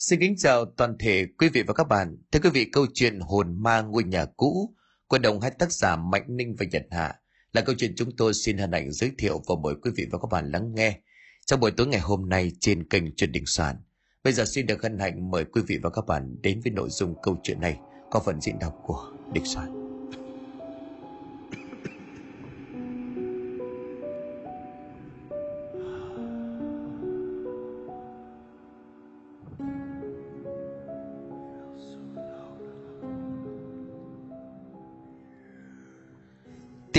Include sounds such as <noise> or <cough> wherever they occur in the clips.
Xin kính chào toàn thể quý vị và các bạn. Thưa quý vị, câu chuyện Hồn ma ngôi nhà cũ của đồng hai tác giả Mạnh Ninh và Nhật Hạ là câu chuyện chúng tôi xin hân hạnh giới thiệu và mời quý vị và các bạn lắng nghe trong buổi tối ngày hôm nay trên kênh truyền Đình Soạn. Bây giờ xin được hân hạnh mời quý vị và các bạn đến với nội dung câu chuyện này có phần diễn đọc của Đình Soạn.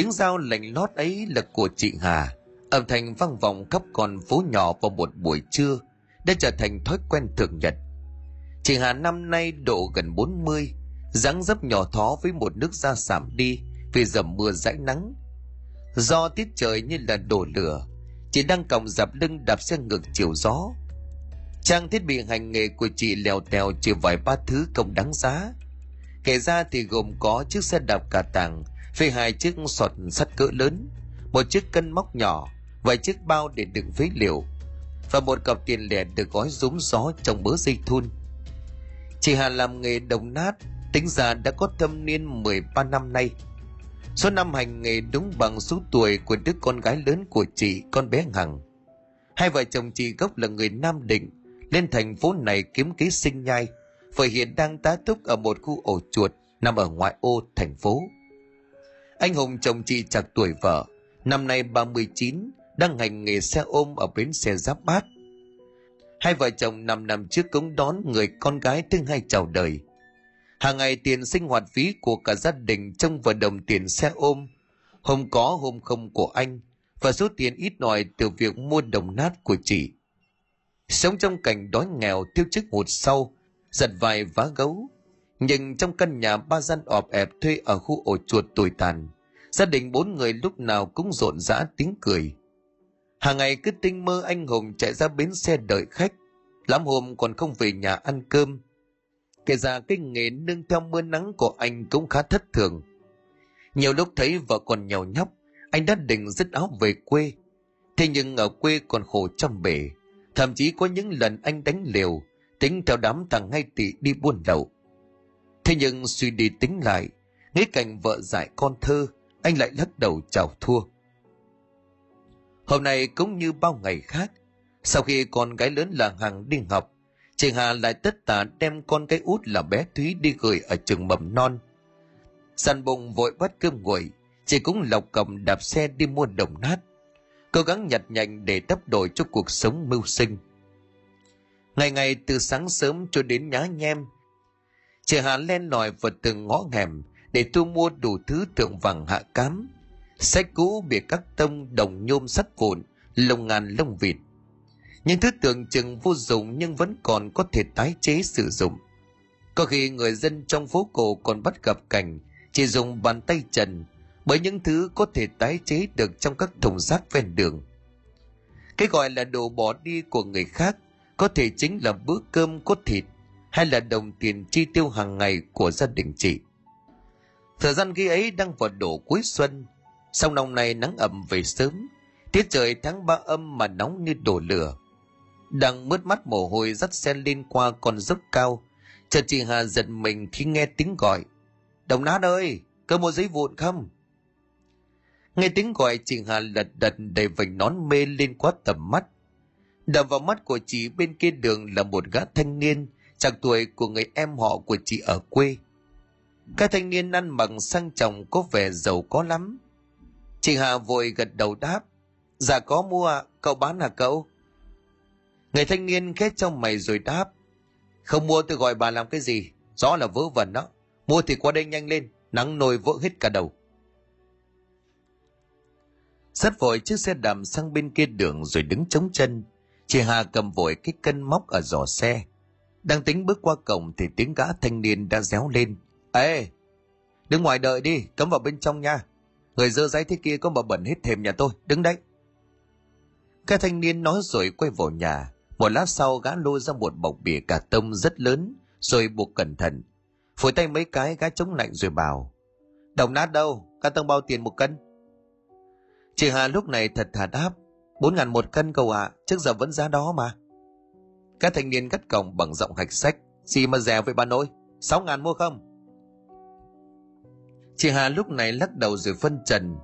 Tiếng dao lạnh lót ấy là của chị Hà, âm thanh vang vọng khắp con phố nhỏ vào một buổi trưa đã trở thành thói quen thường nhật. Chị Hà năm nay độ gần 40, dáng dấp nhỏ thó với một nước da sạm đi vì dầm mưa dãi nắng. Do tiết trời như là đổ lửa, chị đang còng dạp lưng đạp xe ngược chiều gió. Trang thiết bị hành nghề của chị lèo tèo chỉ vài ba thứ không đáng giá. Kể ra thì gồm có chiếc xe đạp cà tàng với hai chiếc sọt sắt cỡ lớn, một chiếc cân móc nhỏ, vài chiếc bao để đựng phế liệu và một cặp tiền lẻ được gói rúm gió trong bớ dây thun. Chị Hà làm nghề đồng nát, tính ra đã có thâm niên 13 năm nay. Số năm hành nghề đúng bằng số tuổi của đứa con gái lớn của chị, con bé Hằng. Hai vợ chồng chị gốc là người Nam Định, lên thành phố này kiếm kế sinh nhai, và hiện đang tá túc ở một khu ổ chuột nằm ở ngoại ô thành phố. Anh Hùng chồng chị chặt tuổi vợ, năm nay 39, đang hành nghề xe ôm ở bến xe Giáp Bát. Hai vợ chồng nằm năm trước cống đón người con gái thứ hai chào đời. Hàng ngày tiền sinh hoạt phí của cả gia đình trông vào đồng tiền xe ôm, hôm có hôm không của anh, và số tiền ít ỏi từ việc mua đồng nát của chị. Sống trong cảnh đói nghèo tiêu chức hụt sau, giật vài vá gấu, nhưng trong căn nhà ba gian ọp ẹp thuê ở khu ổ chuột tồi tàn, gia đình bốn người lúc nào cũng rộn rã tiếng cười. Hàng ngày cứ tinh mơ anh Hùng chạy ra bến xe đợi khách, lắm hôm còn không về nhà ăn cơm. Kể ra cái nghề nương theo mưa nắng của anh cũng khá thất thường. Nhiều lúc thấy vợ còn nhào nhóc, anh đã định dứt áo về quê. Thế nhưng ở quê còn khổ trăm bể, thậm chí có những lần anh đánh liều, tính theo đám thằng ngay tỷ đi buôn lậu. Thế nhưng suy đi tính lại, nghĩ cảnh vợ dạy con thơ, anh lại lắc đầu chào thua. Hôm nay cũng như bao ngày khác, sau khi con gái lớn là Hằng đi học, chị Hà lại tất tả đem con cái út là bé Thúy đi gửi ở trường mầm non. Sàn bụng vội bắt cơm nguội, chị cũng lọc cầm đạp xe đi mua đồng nát, cố gắng nhặt nhạnh để đắp đổi cho cuộc sống mưu sinh. Ngày ngày từ sáng sớm cho đến nhá nhem, chị Hà len lỏi vào từng ngõ hẻm để thu mua đủ thứ tượng vàng hạ cám, sách cũ bị các tông đồng nhôm sắt vụn, lông ngàn lông vịt. Những thứ tưởng chừng vô dụng nhưng vẫn còn có thể tái chế sử dụng. Có khi người dân trong phố cổ còn bắt gặp cảnh chỉ dùng bàn tay trần bởi những thứ có thể tái chế được trong các thùng rác ven đường. Cái gọi là đồ bỏ đi của người khác có thể chính là bữa cơm có thịt hay là đồng tiền chi tiêu hàng ngày của gia đình chị. Thời gian ghi ấy đang vào độ cuối xuân, song năm này nắng ẩm về sớm, tiết trời tháng ba âm mà nóng như đổ lửa. Đang mướt mắt mồ hôi dắt xe lên qua con dốc cao, chợt chị Hà giật mình khi nghe tiếng gọi. Đồng nát ơi, có một giấy vụn không? Nghe tiếng gọi chị Hà lật đật đầy vành nón mê lên quá tầm mắt. Đập vào mắt của chị bên kia đường là một gã thanh niên, chạc tuổi của người em họ của chị ở quê. Các thanh niên ăn mặc sang trọng có vẻ giàu có lắm. Chị Hà vội gật đầu đáp. Dạ có mua ạ, cậu bán hả cậu? Người thanh niên khét trong mày rồi đáp. Không mua tôi gọi bà làm cái gì, rõ là vớ vẩn đó. Mua thì qua đây nhanh lên, nắng nồi vỡ hết cả đầu. Rất vội chiếc xe đạp sang bên kia đường rồi đứng chống chân. Chị Hà cầm vội cái cân móc ở giỏ xe. Đang tính bước qua cổng thì tiếng gã thanh niên đã réo lên. Ê, đứng ngoài đợi đi, cấm vào bên trong nha. Người dơ giấy thế kia có mà bẩn hết thềm nhà tôi, đứng đấy. Cái thanh niên nói rồi quay vào nhà. Một lát sau gã lôi ra một bọc bìa cà tông rất lớn, rồi buộc cẩn thận. Phủi tay mấy cái gã chống lạnh rồi bảo. Đồng nát đâu, cà tông bao tiền một cân. Chị Hà lúc này thật thà đáp. Bốn ngàn một cân cậu ạ, à, trước giờ vẫn giá đó mà. Các thanh niên gắt cổng bằng giọng hạch sách. Gì mà rẻ vậy bà nội? Sáu ngàn mua không? Chị Hà lúc này lắc đầu rồi phân trần.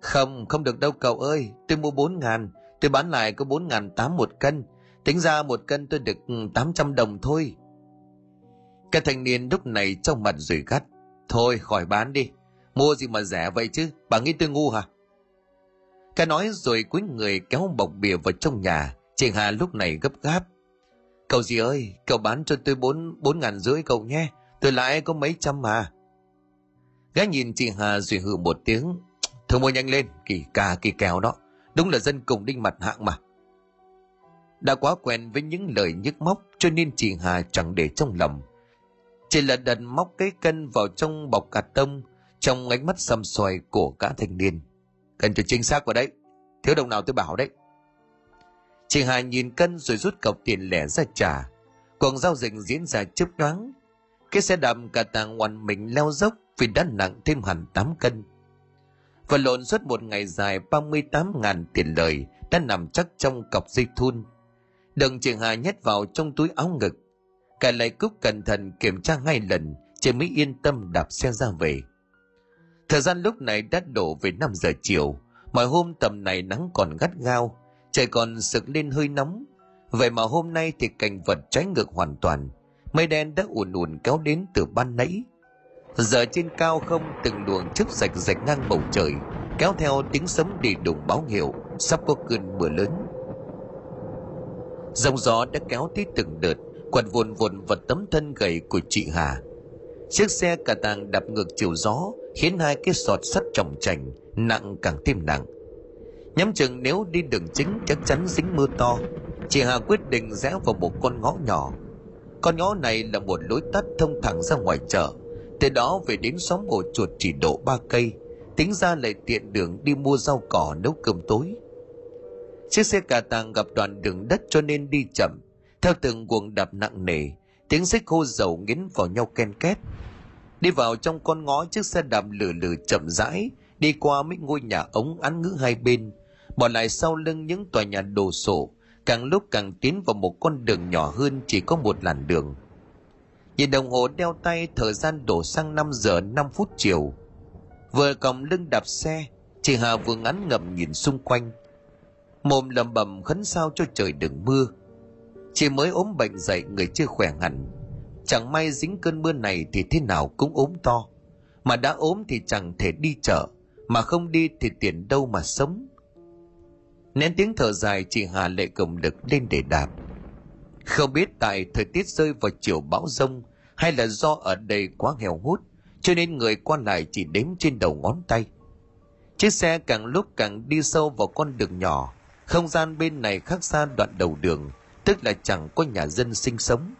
Không, không được đâu cậu ơi. Tôi mua bốn ngàn. Tôi bán lại có bốn ngàn tám một cân. Tính ra một cân tôi được ừ, tám trăm đồng thôi. Các thanh niên lúc này trong mặt rồi gắt. Thôi khỏi bán đi. Mua gì mà rẻ vậy chứ? Bà nghĩ tôi ngu hả? Cái nói rồi quý người kéo bọc bìa vào trong nhà. Chị Hà lúc này gấp gáp. Cậu gì ơi, cậu bán cho tôi bốn bốn ngàn rưỡi cậu nhé. Tôi lãi có mấy trăm mà. Gái nhìn chị Hà rồi hừ một tiếng. Thôi mua nhanh lên, kỳ cà kỳ kèo đó. Đúng là dân cùng đinh mặt hạng mà. Đã quá quen với những lời nhức móc cho nên chị Hà chẳng để trong lòng. Chỉ là đần móc cái cân vào trong bọc cà tông trong ánh mắt xăm xoay của cả thanh niên. Cần cho chính xác vào đấy. Thiếu đồng nào tôi bảo đấy. Chị Hà nhìn cân rồi rút cọc tiền lẻ ra trả. Cuộc giao dịch diễn ra chớp nhoáng. Cái xe đạp cả tàng hoàn mình leo dốc vì đã nặng thêm hẳn 8 cân. Và lộn suốt một ngày dài 38 ngàn tiền lời đã nằm chắc trong cọc dây thun. Đừng chị Hà nhét vào trong túi áo ngực. Cả lại cúc cẩn thận kiểm tra hai lần, chị mới yên tâm đạp xe ra về. Thời gian lúc này đã đổ về 5 giờ chiều, mọi hôm tầm này nắng còn gắt gao, trời còn sực lên hơi nóng. Vậy mà hôm nay thì cảnh vật trái ngược hoàn toàn, mây đen đã ùn ùn kéo đến từ ban nãy. Giờ trên cao không từng luồng chớp rạch rạch ngang bầu trời, kéo theo tiếng sấm đi đùng báo hiệu sắp có cơn mưa lớn. Dòng gió đã kéo tới từng đợt, quật vồn vồn vật tấm thân gầy của chị Hà. Chiếc xe cả tàng đập ngược chiều gió, khiến hai cái sọt sắt trọng chành nặng càng thêm nặng. Nhắm chừng nếu đi đường chính chắc chắn dính mưa to, chị Hà quyết định rẽ vào một con ngõ nhỏ. Con ngõ này là một lối tắt thông thẳng ra ngoài chợ, từ đó về đến xóm ổ chuột chỉ độ ba cây, tính ra lại tiện đường đi mua rau cỏ nấu cơm tối. Chiếc xe cà tàng gặp đoạn đường đất cho nên đi chậm, theo từng cuồng đạp nặng nề, tiếng xích khô dầu nghiến vào nhau ken két. Đi vào trong con ngõ chiếc xe đạp lử lử chậm rãi, đi qua mấy ngôi nhà ống án ngữ hai bên, bỏ lại sau lưng những tòa nhà đồ sộ, càng lúc càng tiến vào một con đường nhỏ hơn chỉ có một làn đường. Nhìn đồng hồ đeo tay thời gian đổ sang 5 giờ 5 phút chiều. Vừa còng lưng đạp xe, chị Hà vừa ngắn ngẩm nhìn xung quanh. Mồm lầm bầm khấn sao cho trời đừng mưa. Chị mới ốm bệnh dậy người chưa khỏe hẳn. Chẳng may dính cơn mưa này thì thế nào cũng ốm to. Mà đã ốm thì chẳng thể đi chợ, mà không đi thì tiền đâu mà sống. Nén tiếng thở dài chị Hà lệ cầm lực lên để đạp. Không biết tại thời tiết rơi vào chiều bão rông hay là do ở đây quá nghèo hút cho nên người qua lại chỉ đếm trên đầu ngón tay. Chiếc xe càng lúc càng đi sâu vào con đường nhỏ, không gian bên này khác xa đoạn đầu đường, tức là chẳng có nhà dân sinh sống.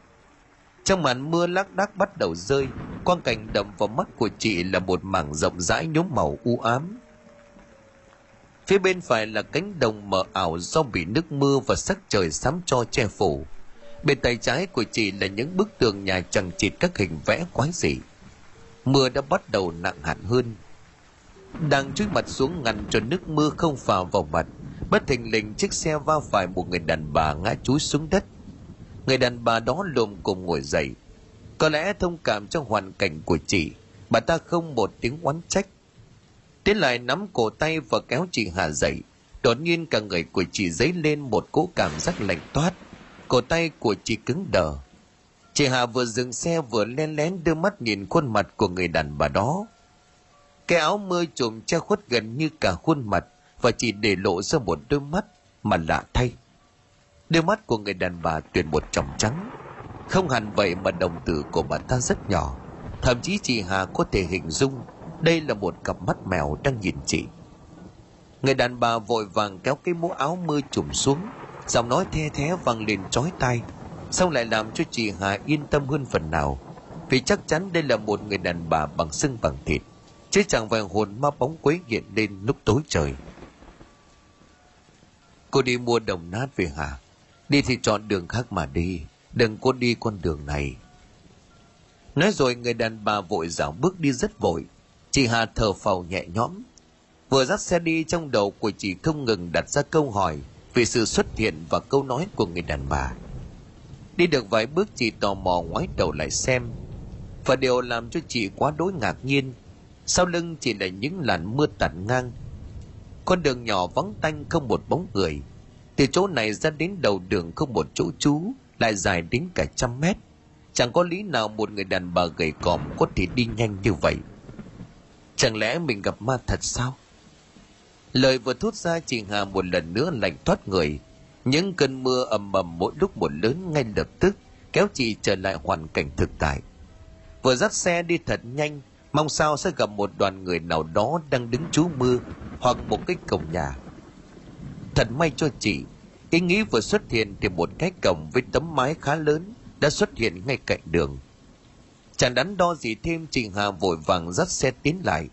Trong màn mưa lác đác bắt đầu rơi, quang cảnh đậm vào mắt của chị là một mảng rộng rãi nhốm màu u ám. Phía bên phải là cánh đồng mờ ảo do bị nước mưa và sắc trời sám cho che phủ. Bên tay trái của chị là những bức tường nhà chẳng chịt các hình vẽ quái dị. Mưa đã bắt đầu nặng hẳn hơn. Đang chui mặt xuống ngăn cho nước mưa không phào vào mặt, bất thình lình chiếc xe va phải một người đàn bà ngã chúi xuống đất. Người đàn bà đó lồm cùng ngồi dậy. Có lẽ thông cảm cho hoàn cảnh của chị, bà ta không một tiếng oán trách. Tiến lại nắm cổ tay và kéo chị Hà dậy. Đột nhiên cả người của chị dấy lên một cỗ cảm giác lạnh toát. Cổ tay của chị cứng đờ. Chị hà vừa dừng xe vừa len lén đưa mắt nhìn khuôn mặt của người đàn bà đó. Cái áo mưa trùm che khuất gần như cả khuôn mặt và chỉ để lộ ra một đôi mắt mà lạ thay. Đôi mắt của người đàn bà tuyển một tròng trắng. Không hẳn vậy mà đồng tử của bà ta rất nhỏ. Thậm chí chị hà có thể hình dung đây là một cặp mắt mèo đang nhìn chị. Người đàn bà vội vàng kéo cái mũ áo mưa trùm xuống, giọng nói the thé vang lên chói tai xong lại làm cho chị hà yên tâm hơn phần nào, vì chắc chắn đây là một người đàn bà bằng xương bằng thịt, chứ chẳng phải hồn ma bóng quấy hiện lên lúc tối trời. Cô đi mua đồng nát về hả đi thì chọn đường khác mà đi, đừng có đi con đường này. Nói rồi người đàn bà vội dạo bước đi rất vội chị hà thở phào nhẹ nhõm vừa dắt xe đi trong đầu của chị không ngừng đặt ra câu hỏi về sự xuất hiện và câu nói của người đàn bà. Đi được vài bước chị tò mò ngoái đầu lại xem. Và điều làm cho chị quá đối ngạc nhiên. Sau lưng chỉ là những làn mưa tạt ngang. Con đường nhỏ vắng tanh không một bóng người. Từ chỗ này ra đến đầu đường không một chỗ trú, lại dài đến cả trăm mét. Chẳng có lý nào một người đàn bà gầy còm có thể đi nhanh như vậy. Chẳng lẽ mình gặp ma thật sao? Lời vừa thốt ra chị Hà một lần nữa lạnh thoát người. Những cơn mưa ầm ầm mỗi lúc một lớn ngay lập tức kéo chị trở lại hoàn cảnh thực tại. Vừa dắt xe đi thật nhanh, mong sao sẽ gặp một đoàn người nào đó đang đứng trú mưa hoặc một cái cổng nhà. Thật may cho chị, ý nghĩ vừa xuất hiện thì một cái cổng với tấm mái khá lớn đã xuất hiện ngay cạnh đường. Chẳng đắn đo gì thêm chị Hà vội vàng dắt xe tiến lại.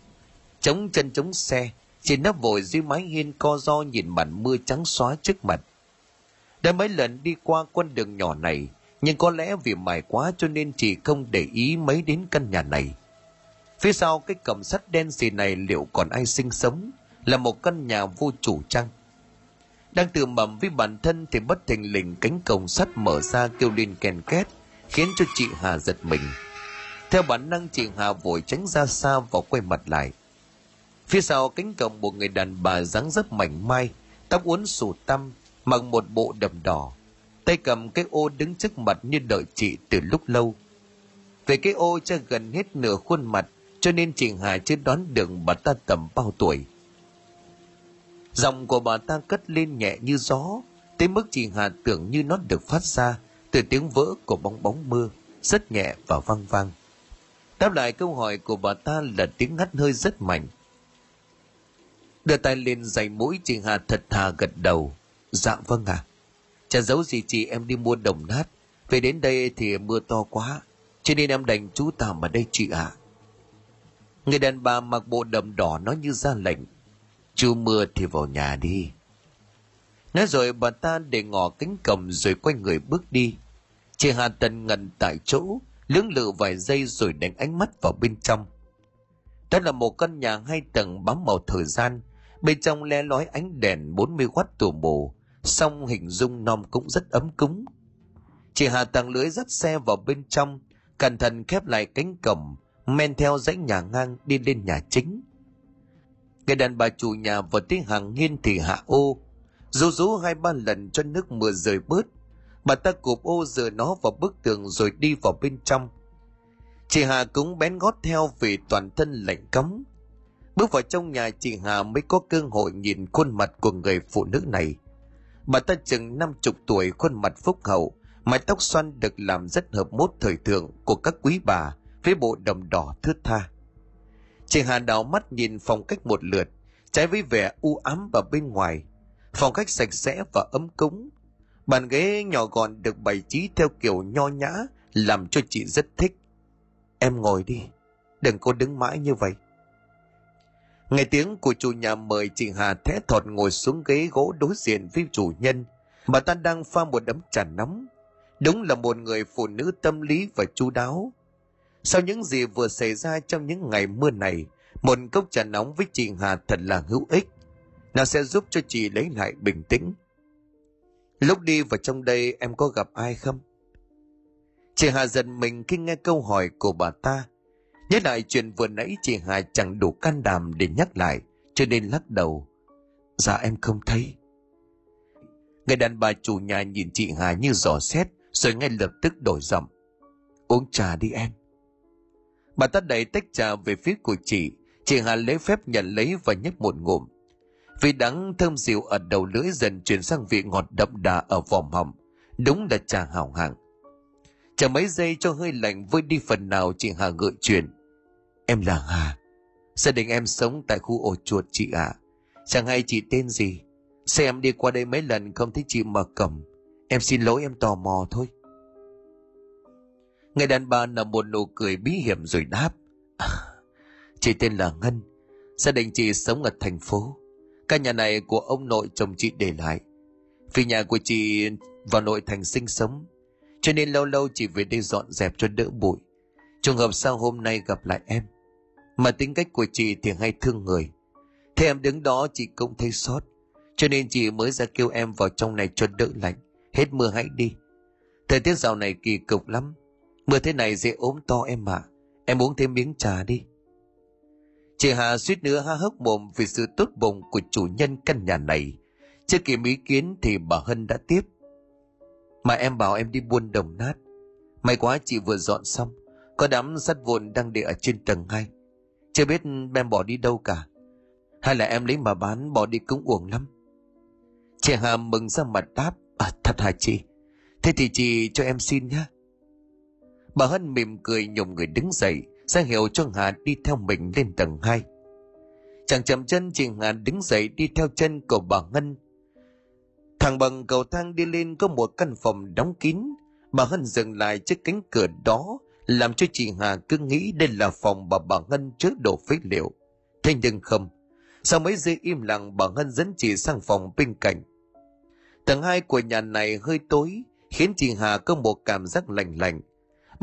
Chống chân chống xe, chị nấp vội dưới mái hiên co do nhìn màn mưa trắng xóa trước mặt. Đã mấy lần đi qua con đường nhỏ này, nhưng có lẽ vì mải quá cho nên chị không để ý mấy đến căn nhà này. Phía sau cái cầm sắt đen xì này liệu còn ai sinh sống, là một căn nhà vô chủ chăng Đang tự mầm với bản thân thì bất thình lình cánh cổng sắt mở ra kêu lên kèn két, khiến cho chị Hà giật mình. Theo bản năng chị Hà vội tránh ra xa và quay mặt lại. Phía sau cánh cổng một người đàn bà dáng dấp mảnh mai, tóc uốn xù tăm, mặc một bộ đầm đỏ. Tay cầm cái ô đứng trước mặt như đợi chị từ lúc lâu. Về cái ô cho gần hết nửa khuôn mặt, cho nên chị Hà chưa đoán được bà ta tầm bao tuổi. Giọng của bà ta cất lên nhẹ như gió, tới mức chị Hà tưởng như nó được phát ra từ tiếng vỡ của bóng bóng mưa, rất nhẹ và vang vang. Đáp lại câu hỏi của bà ta là tiếng ngắt hơi rất mạnh. Đưa tay lên dày mũi chị Hà thật thà gật đầu. Dạ vâng ạ. À. Chả giấu gì chị em đi mua đồng nát. Về đến đây thì mưa to quá. Cho nên em đành trú tạm ở đây chị ạ. À. Người đàn bà mặc bộ đầm đỏ nói như ra lệnh. Chú mưa thì vào nhà đi. Nói rồi bà ta để ngỏ cánh cầm rồi quay người bước đi. Chị Hà Tần ngần tại chỗ, lưỡng lự vài giây rồi đánh ánh mắt vào bên trong. Đó là một căn nhà hai tầng bám màu thời gian, bên trong le lói ánh đèn 40W tù mù, song hình dung nom cũng rất ấm cúng. Chị Hà tàng lưới dắt xe vào bên trong, cẩn thận khép lại cánh cổng, men theo dãy nhà ngang đi lên nhà chính. Người đàn bà chủ nhà vừa tiếng hàng nghiên thì hạ ô, rú rú hai ba lần cho nước mưa rời bớt. Bà ta cụp ô dựa nó vào bức tường rồi đi vào bên trong. Chị Hà cũng bén gót theo vì toàn thân lạnh cấm. Bước vào trong nhà chị Hà mới có cơ hội nhìn khuôn mặt của người phụ nữ này. Bà ta chừng năm chục tuổi khuôn mặt phúc hậu, mái tóc xoăn được làm rất hợp mốt thời thượng của các quý bà với bộ đầm đỏ thướt tha. Chị Hà đảo mắt nhìn phòng cách một lượt, trái với vẻ u ám và bên ngoài. Phòng cách sạch sẽ và ấm cúng. Bàn ghế nhỏ gọn được bày trí theo kiểu nho nhã, làm cho chị rất thích. Em ngồi đi, đừng có đứng mãi như vậy. Nghe tiếng của chủ nhà mời chị Hà thé thọt ngồi xuống ghế gỗ đối diện với chủ nhân. Bà ta đang pha một đấm trà nóng. Đúng là một người phụ nữ tâm lý và chu đáo. Sau những gì vừa xảy ra trong những ngày mưa này, một cốc trà nóng với chị Hà thật là hữu ích. Nó sẽ giúp cho chị lấy lại bình tĩnh. Lúc đi vào trong đây em có gặp ai không? Chị Hà giận mình khi nghe câu hỏi của bà ta. Nhớ lại chuyện vừa nãy chị Hà chẳng đủ can đảm để nhắc lại, cho nên lắc đầu. Dạ em không thấy. Người đàn bà chủ nhà nhìn chị Hà như giò xét, rồi ngay lập tức đổi giọng. Uống trà đi em. Bà ta đẩy tách trà về phía của chị, chị Hà lấy phép nhận lấy và nhấp một ngụm. Vị đắng thơm dịu ở đầu lưỡi dần chuyển sang vị ngọt đậm đà ở vòm họng. Đúng là trà hảo hạng. chờ mấy giây cho hơi lạnh vơi đi phần nào chị Hà gợi chuyện. Em là Hà. Gia đình em sống tại khu ổ chuột chị ạ. À. Chẳng hay chị tên gì. Xe em đi qua đây mấy lần không thấy chị mở cổng. Em xin lỗi em tò mò thôi. Người đàn bà nở một nụ cười bí hiểm rồi đáp. À, <laughs> chị tên là Ngân. Gia đình chị sống ở thành phố. Căn nhà này của ông nội chồng chị để lại. Vì nhà của chị vào nội thành sinh sống, cho nên lâu lâu chỉ về đây dọn dẹp cho đỡ bụi. Trùng hợp sao hôm nay gặp lại em. Mà tính cách của chị thì hay thương người. Thế em đứng đó, chị cũng thấy sót. Cho nên chị mới ra kêu em vào trong này cho đỡ lạnh. Hết mưa hãy đi. Thời tiết dạo này kỳ cục lắm. Mưa thế này dễ ốm to em ạ. Em uống thêm miếng trà đi. Chị Hà suýt nữa há hốc mồm vì sự tốt bụng của chủ nhân căn nhà này. Chưa kịp ý kiến thì bà Hân đã tiếp. Mà em bảo em đi buôn đồng nát. May quá chị vừa dọn xong. Có đám sắt vụn đang để ở trên tầng 2. Chưa biết em bỏ đi đâu cả. Hay là em lấy mà bán bỏ đi cũng uổng lắm. Chị Hà mừng ra mặt đáp. À, thật hả chị? Thế thì chị cho em xin nhé. Bà Hân mỉm cười nhổm người đứng dậy, ra hiệu cho Hà đi theo mình lên tầng 2. chàng chậm chân chị Hà đứng dậy đi theo chân của bà Ngân. Thằng bằng cầu thang đi lên có một căn phòng đóng kín. Bà ngân dừng lại trước cánh cửa đó, làm cho chị Hà cứ nghĩ đây là phòng bà bà Ngân chứa đồ phế liệu. Thế nhưng không, sau mấy giây im lặng bà Ngân dẫn chị sang phòng bên cạnh. Tầng hai của nhà này hơi tối, khiến chị Hà có một cảm giác lạnh lạnh.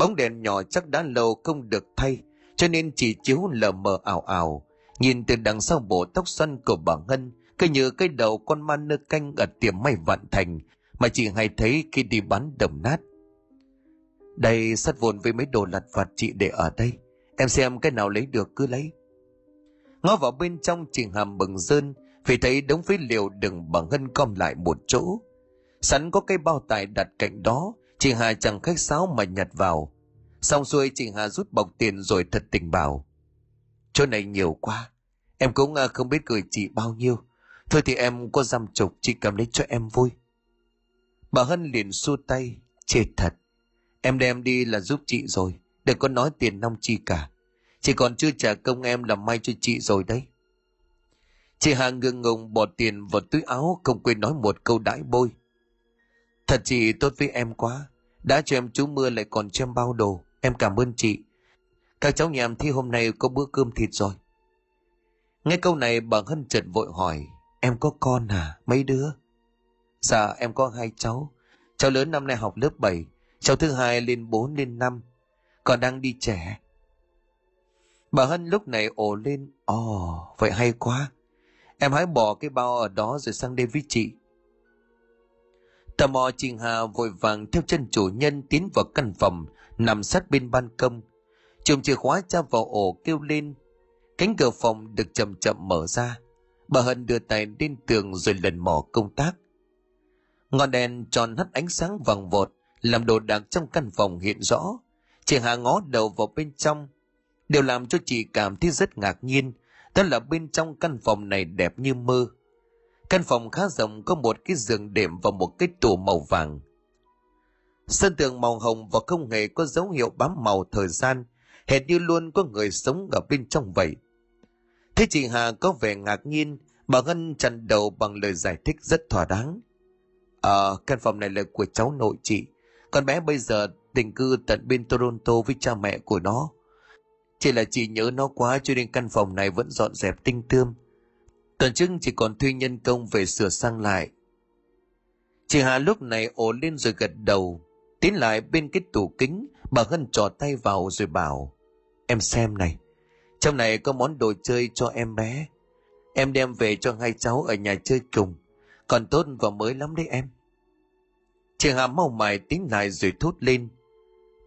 Bóng đèn nhỏ chắc đã lâu không được thay, cho nên chỉ chiếu lờ mờ ảo ảo. Nhìn từ đằng sau bộ tóc xoăn của bà Ngân, cứ như cái đầu con ma nơ canh ở tiệm may vạn thành, mà chị hay thấy khi đi bán đồng nát. Đây sắt vụn với mấy đồ lặt vặt chị để ở đây. Em xem cái nào lấy được cứ lấy. Ngó vào bên trong chị hàm bừng rơn, vì thấy đống phế liệu đừng bằng ngân com lại một chỗ. Sẵn có cái bao tải đặt cạnh đó, chị Hà chẳng khách sáo mà nhặt vào. Xong xuôi chị Hà rút bọc tiền rồi thật tình bảo. Chỗ này nhiều quá, em cũng à, không biết gửi chị bao nhiêu. Thôi thì em có dăm chục, chị cầm lấy cho em vui. Bà Hân liền xua tay, chết thật. Em đem đi là giúp chị rồi, đừng có nói tiền nong chi cả. Chị còn chưa trả công em làm may cho chị rồi đấy. Chị Hà ngượng ngùng bỏ tiền vào túi áo không quên nói một câu đãi bôi. Thật chị tốt với em quá. Đã cho em chú mưa lại còn cho em bao đồ. Em cảm ơn chị. Các cháu nhà em thi hôm nay có bữa cơm thịt rồi. Nghe câu này bà Hân chợt vội hỏi. Em có con à? Mấy đứa? Dạ em có hai cháu. Cháu lớn năm nay học lớp 7. Cháu thứ hai lên 4 lên 5. Còn đang đi trẻ. Bà Hân lúc này ồ lên. Ồ, oh, vậy hay quá. Em hãy bỏ cái bao ở đó rồi sang đây với chị. Tò mò chị Hà vội vàng theo chân chủ nhân tiến vào căn phòng nằm sát bên ban công. Chùm chìa khóa tra vào ổ kêu lên. Cánh cửa phòng được chậm chậm mở ra. Bà Hân đưa tay lên tường rồi lần mò công tác. Ngọn đèn tròn hắt ánh sáng vàng vọt, làm đồ đạc trong căn phòng hiện rõ. Chị Hà ngó đầu vào bên trong. Điều làm cho chị cảm thấy rất ngạc nhiên đó là bên trong căn phòng này đẹp như mơ. Căn phòng khá rộng có một cái giường đệm và một cái tủ màu vàng. Sân tường màu hồng và không hề có dấu hiệu bám màu thời gian, hệt như luôn có người sống ở bên trong vậy. Thế chị Hà có vẻ ngạc nhiên, bà Ngân chặn đầu bằng lời giải thích rất thỏa đáng. Ờ, căn phòng này là của cháu nội chị, con bé bây giờ định cư tận bên Toronto với cha mẹ của nó. Chỉ là chị nhớ nó quá cho nên căn phòng này vẫn dọn dẹp tinh tươm. Tuần trước chỉ còn thuê nhân công về sửa sang lại. Chị Hà lúc này ổ lên rồi gật đầu. Tiến lại bên cái tủ kính, bà Hân trò tay vào rồi bảo. Em xem này, trong này có món đồ chơi cho em bé. Em đem về cho hai cháu ở nhà chơi cùng. Còn tốt và mới lắm đấy em. Chị Hà mau mài tính lại rồi thốt lên.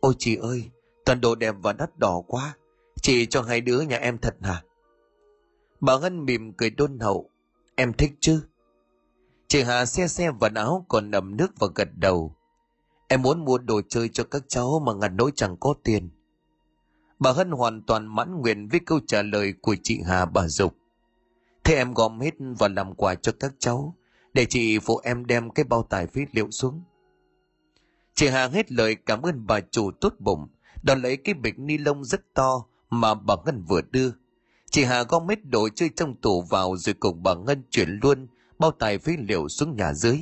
Ôi chị ơi, toàn đồ đẹp và đắt đỏ quá. Chị cho hai đứa nhà em thật hả? Bà Ngân mỉm cười đôn hậu. Em thích chứ? Chị Hà xe xe vần áo còn nằm nước và gật đầu. Em muốn mua đồ chơi cho các cháu mà ngặt nỗi chẳng có tiền. Bà Hân hoàn toàn mãn nguyện với câu trả lời của chị Hà bà Dục. Thế em gom hết và làm quà cho các cháu, để chị phụ em đem cái bao tải phế liệu xuống. Chị Hà hết lời cảm ơn bà chủ tốt bụng, đón lấy cái bịch ni lông rất to mà bà Ngân vừa đưa. Chị Hà gom mít đồ chơi trong tủ vào rồi cùng bà Ngân chuyển luôn bao tài phế liệu xuống nhà dưới.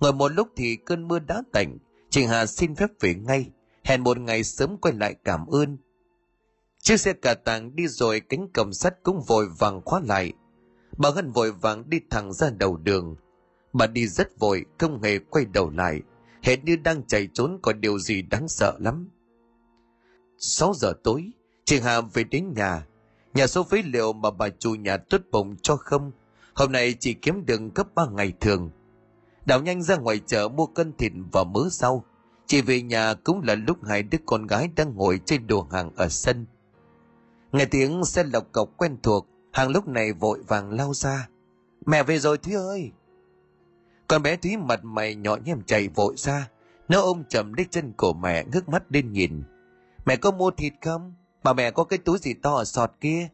Ngồi một lúc thì cơn mưa đã tạnh, chị Hà xin phép về ngay, hẹn một ngày sớm quay lại cảm ơn. Chiếc xe cà tàng đi rồi cánh cầm sắt cũng vội vàng khóa lại. Bà Ngân vội vàng đi thẳng ra đầu đường. Bà đi rất vội, không hề quay đầu lại, hệt như đang chạy trốn có điều gì đáng sợ lắm. 6 giờ tối, Chị Hà về đến nhà, nhà số phế liệu mà bà chủ nhà tuyết bụng cho không, hôm nay chỉ kiếm được gấp ba ngày thường. Đào nhanh ra ngoài chợ mua cân thịt và mớ sau Chị về nhà cũng là lúc hai đứa con gái đang ngồi trên đồ hàng ở sân. Nghe tiếng xe lộc cọc quen thuộc, hàng lúc này vội vàng lao ra. Mẹ về rồi Thúy ơi! Con bé Thúy mặt mày nhỏ nhem chạy vội ra, nó ôm chầm lấy chân của mẹ ngước mắt lên nhìn. Mẹ có mua thịt không? Bà mẹ có cái túi gì to ở sọt kia?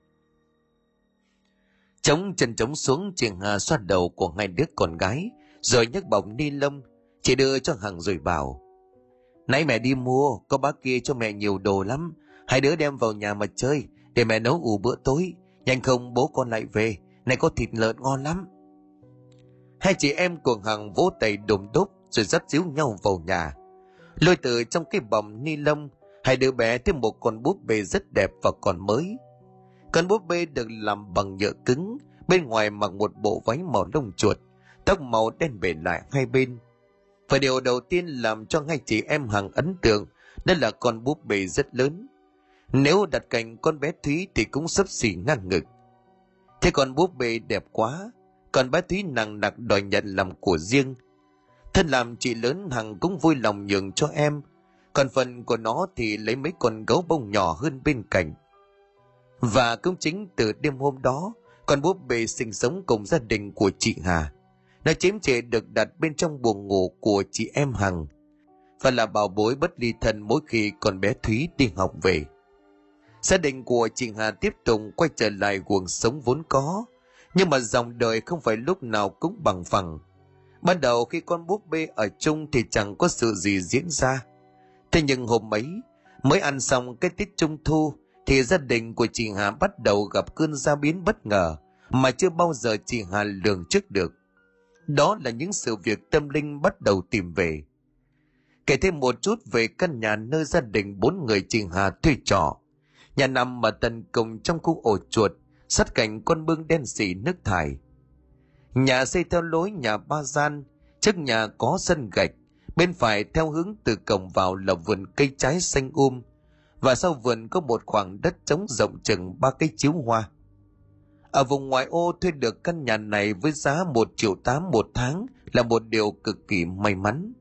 Chống chân chống xuống chị hà xoát đầu của hai đứa con gái, rồi nhấc bọc ni lông, chị đưa cho hằng rồi bảo. Nãy mẹ đi mua, có bác kia cho mẹ nhiều đồ lắm, hai đứa đem vào nhà mà chơi, để mẹ nấu ủ bữa tối, nhanh không bố con lại về, này có thịt lợn ngon lắm. Hai chị em của Hằng vỗ tay đùm đốp rồi dắt díu nhau vào nhà. Lôi từ trong cái bọc ni lông, hai đứa bé thêm một con búp bê rất đẹp và còn mới. Con búp bê được làm bằng nhựa cứng, bên ngoài mặc một bộ váy màu lông chuột, tóc màu đen bể lại hai bên. Và điều đầu tiên làm cho hai chị em Hằng ấn tượng đó là con búp bê rất lớn. Nếu đặt cạnh con bé Thúy thì cũng sấp xỉ ngang ngực. Thế con búp bê đẹp quá, còn bé Thúy nặng nặc đòi nhận làm của riêng. Thân làm chị lớn Hằng cũng vui lòng nhường cho em, còn phần của nó thì lấy mấy con gấu bông nhỏ hơn bên cạnh. Và cũng chính từ đêm hôm đó, con búp bê sinh sống cùng gia đình của chị Hà. Nó chiếm trệ được đặt bên trong buồng ngủ của chị em Hằng và là bảo bối bất ly thân mỗi khi con bé Thúy đi học về. Gia đình của chị Hà tiếp tục quay trở lại cuộc sống vốn có, nhưng mà dòng đời không phải lúc nào cũng bằng phẳng. Ban đầu khi con búp bê ở chung thì chẳng có sự gì diễn ra. Thế nhưng hôm ấy, mới ăn xong cái tết trung thu, thì gia đình của chị Hà bắt đầu gặp cơn gia biến bất ngờ mà chưa bao giờ chị Hà lường trước được. Đó là những sự việc tâm linh bắt đầu tìm về. Kể thêm một chút về căn nhà nơi gia đình bốn người chị Hà thuê trọ. Nhà nằm ở tầng cùng trong khu ổ chuột, sát cạnh con bưng đen xỉ nước thải. Nhà xây theo lối nhà ba gian, trước nhà có sân gạch, bên phải theo hướng từ cổng vào là vườn cây trái xanh um, và sau vườn có một khoảng đất trống rộng chừng ba cây chiếu hoa. Ở vùng ngoại ô thuê được căn nhà này với giá một triệu tám một tháng là một điều cực kỳ may mắn.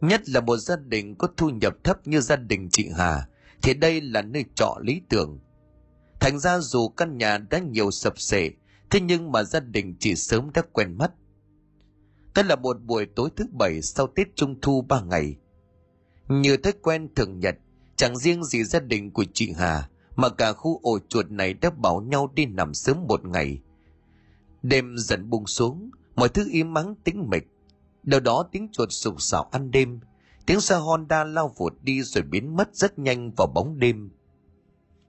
Nhất là một gia đình có thu nhập thấp như gia đình chị Hà, thì đây là nơi trọ lý tưởng. Thành ra dù căn nhà đã nhiều sập sệ, thế nhưng mà gia đình chị sớm đã quen mắt tức là một buổi tối thứ bảy sau Tết Trung Thu ba ngày. Như thói quen thường nhật, chẳng riêng gì gia đình của chị Hà, mà cả khu ổ chuột này đã bảo nhau đi nằm sớm một ngày. Đêm dần buông xuống, mọi thứ im mắng tĩnh mịch. Đâu đó tiếng chuột sục sạo ăn đêm, tiếng xe Honda lao vụt đi rồi biến mất rất nhanh vào bóng đêm.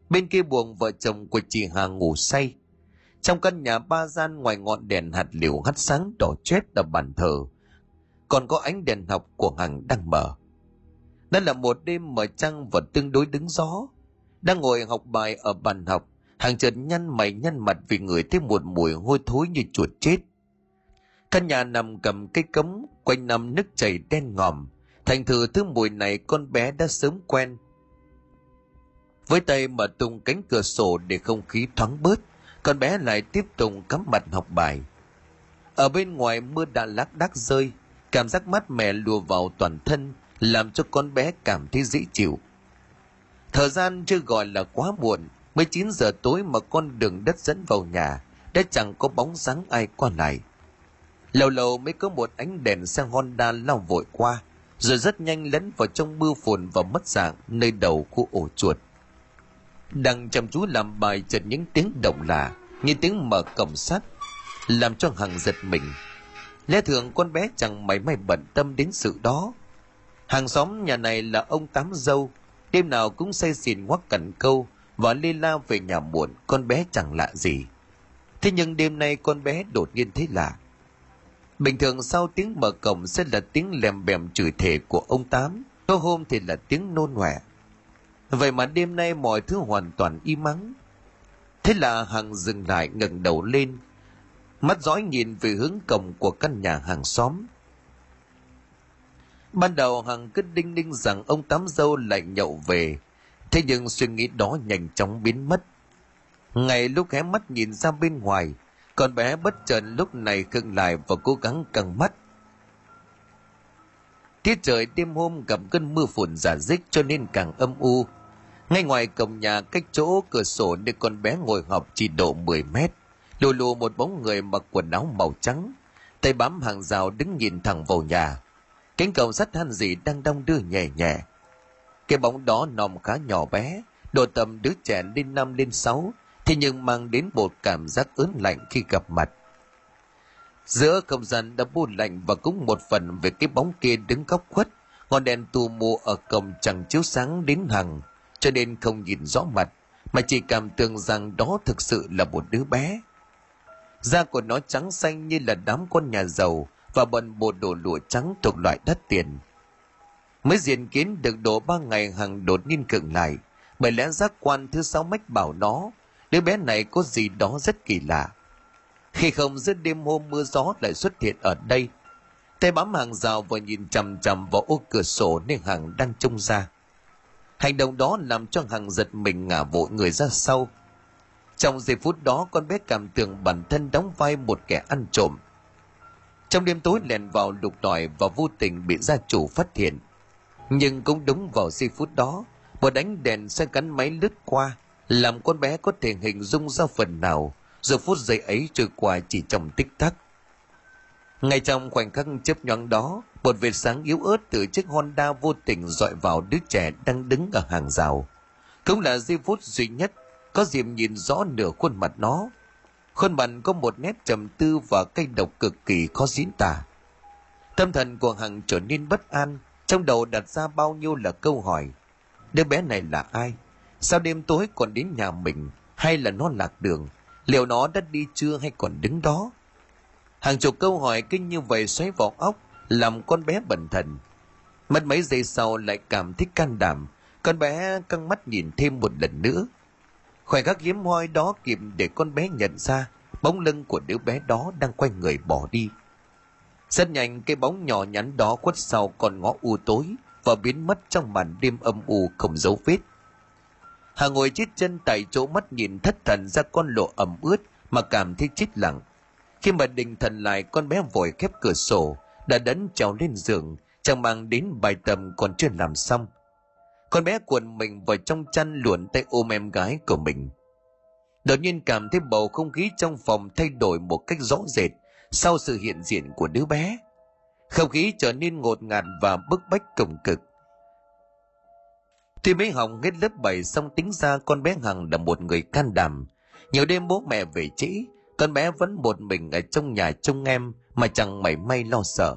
Bên kia buồng vợ chồng của chị Hà ngủ say. Trong căn nhà ba gian ngoài ngọn đèn hạt liều hắt sáng đỏ chết ở bàn thờ, còn có ánh đèn học của Hằng đang mở. Đó là một đêm mở trăng và tương đối đứng gió. Đang ngồi học bài ở bàn học, hàng chợt nhăn mày nhăn mặt vì người thấy một mùi hôi thối như chuột chết. Căn nhà nằm cầm cây cấm quanh năm nước chảy đen ngòm. Thành thử thứ mùi này con bé đã sớm quen. Với tay mở tung cánh cửa sổ để không khí thoáng bớt, con bé lại tiếp tục cắm mặt học bài. Ở bên ngoài mưa đã lác đác rơi, cảm giác mát mẻ lùa vào toàn thân, làm cho con bé cảm thấy dễ chịu. Thời gian chưa gọi là quá muộn, mới chín giờ tối mà con đường đất dẫn vào nhà, đã chẳng có bóng dáng ai qua lại. Lâu lâu mới có một ánh đèn xe Honda lao vội qua, rồi rất nhanh lấn vào trong mưa phùn và mất dạng nơi đầu của ổ chuột. Đang chăm chú làm bài chợt những tiếng động lạ, như tiếng mở cổng sắt, làm cho Hằng giật mình. Lẽ thường con bé chẳng mảy may bận tâm đến sự đó. Hàng xóm nhà này là ông Tám Dâu, đêm nào cũng say xỉn ngoắc cẩn câu và lê la về nhà muộn, con bé chẳng lạ gì. Thế nhưng đêm nay con bé đột nhiên thấy lạ. Bình thường sau tiếng mở cổng sẽ là tiếng lèm bèm chửi thề của ông Tám, có hôm thì là tiếng nôn hoẹ Vậy mà đêm nay mọi thứ hoàn toàn im mắng. Thế là Hằng dừng lại ngẩng đầu lên, mắt dõi nhìn về hướng cổng của căn nhà hàng xóm. Ban đầu Hằng cứ đinh ninh rằng ông Tám Dâu lại nhậu về, thế nhưng suy nghĩ đó nhanh chóng biến mất. Ngày lúc hé mắt nhìn ra bên ngoài, con bé bất chợt lúc này khựng lại và cố gắng căng mắt tiết trời đêm hôm gặp cơn mưa phùn giả dích cho nên càng âm u. Ngay ngoài cổng nhà cách chỗ cửa sổ nơi con bé ngồi học chỉ độ 10 mét, lù lù một bóng người mặc quần áo màu trắng, tay bám hàng rào đứng nhìn thẳng vào nhà. Cánh cổng sắt han gì đang đong đưa nhẹ nhẹ. Cái bóng đó nòm khá nhỏ bé, độ tầm đứa trẻ lên năm, lên sáu, thế nhưng mang đến một cảm giác ớn lạnh khi gặp mặt giữa không gian đã buồn lạnh và cũng một phần về cái bóng kia đứng góc khuất, ngọn đèn tù mù ở cổng chẳng chiếu sáng đến hằng, cho nên không nhìn rõ mặt, mà chỉ cảm tưởng rằng đó thực sự là một đứa bé. Da của nó trắng xanh như là đám con nhà giàu và bận bộ đồ lụa trắng thuộc loại đắt tiền. Mới diện kiến được độ ba ngày, hằng đột nhiên cựng lại. Bởi lẽ giác quan thứ sáu mách bảo nó, đứa bé này có gì đó rất kỳ lạ khi không giữa đêm hôm mưa gió lại xuất hiện ở đây, tay bám hàng rào và nhìn chằm chằm vào ô cửa sổ nên hằng đang trông ra. Hành động đó làm cho hằng giật mình ngả vội người ra sau. Trong giây phút đó, con bé cảm tưởng bản thân đóng vai một kẻ ăn trộm. Trong đêm tối lèn vào lục đòi và vô tình bị gia chủ phát hiện. Nhưng cũng đúng vào giây phút đó, một đánh đèn xe gắn máy lướt qua, làm con bé có thể hình dung ra phần nào giờ phút giây ấy trôi qua chỉ trong tích tắc. Ngay trong khoảnh khắc chớp nhoáng đó, một vệt sáng yếu ớt từ chiếc honda vô tình dọi vào đứa trẻ đang đứng ở hàng rào. Cũng là giây phút duy nhất có dịp nhìn rõ nửa khuôn mặt nó. Khuôn mặt có một nét trầm tư và cay độc cực kỳ khó diễn tả. Tâm thần của hằng trở nên bất an, trong đầu đặt ra bao nhiêu là câu hỏi. Đứa bé này là ai? Sao đêm tối còn đến nhà mình? Hay là nó lạc đường? Liệu nó đã đi chưa hay còn đứng đó? Hàng chục câu hỏi kinh như vậy xoáy vào óc, làm con bé bẩn thần. Mất mấy giây sau lại cảm thấy can đảm, con bé căng mắt nhìn thêm một lần nữa. Khoảnh khắc hiếm hoi đó kịp để con bé nhận ra, bóng lưng của đứa bé đó đang quay người bỏ đi. Rất nhanh, cái bóng nhỏ nhắn đó khuất sau con ngõ u tối và biến mất trong màn đêm âm u không dấu vết hà ngồi chết chân tại chỗ mắt nhìn thất thần ra con lộ ẩm ướt mà cảm thấy chết lặng. Khi mà định thần lại, con bé vội khép cửa sổ, đã đấn trèo lên giường, chẳng mang đến bài tầm còn chưa làm xong. Con bé cuộn mình vào trong chăn luồn tay ôm em gái của mình. Đột nhiên cảm thấy bầu không khí trong phòng thay đổi một cách rõ rệt sau sự hiện diện của đứa bé. Không khí trở nên ngột ngạt và bức bách cổng cực tuy mới học hết lớp 7 xong tính ra con bé hằng là một người can đảm. Nhiều đêm bố mẹ về trễ, con bé vẫn một mình ở trong nhà trông em mà chẳng mảy may lo sợ.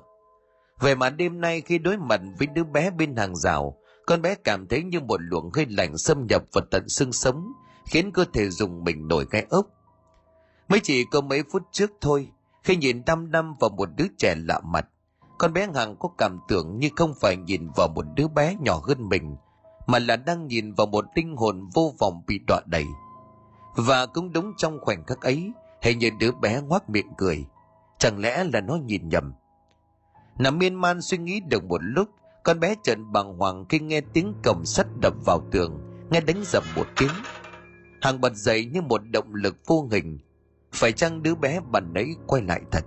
Về mà đêm nay khi đối mặt với đứa bé bên hàng rào, con bé cảm thấy như một luồng hơi lạnh xâm nhập vào tận xương sống, khiến cơ thể dùng mình nổi gai ốc. Mới chỉ có mấy phút trước thôi, khi nhìn đăm đăm vào một đứa trẻ lạ mặt, con bé hằng có cảm tưởng như không phải nhìn vào một đứa bé nhỏ hơn mình mà là đang nhìn vào một linh hồn vô vọng bị đọa đầy. Và cũng đúng trong khoảnh khắc ấy, hình như đứa bé ngoác miệng cười. Chẳng lẽ là nó nhìn nhầm? Nằm miên man suy nghĩ được một lúc, con bé trần bàng hoàng khi nghe tiếng cổng sắt đập vào tường, nghe đánh dập một tiếng. Hàng bật dậy như một động lực vô hình. Phải chăng đứa bé bản nãy quay lại thật?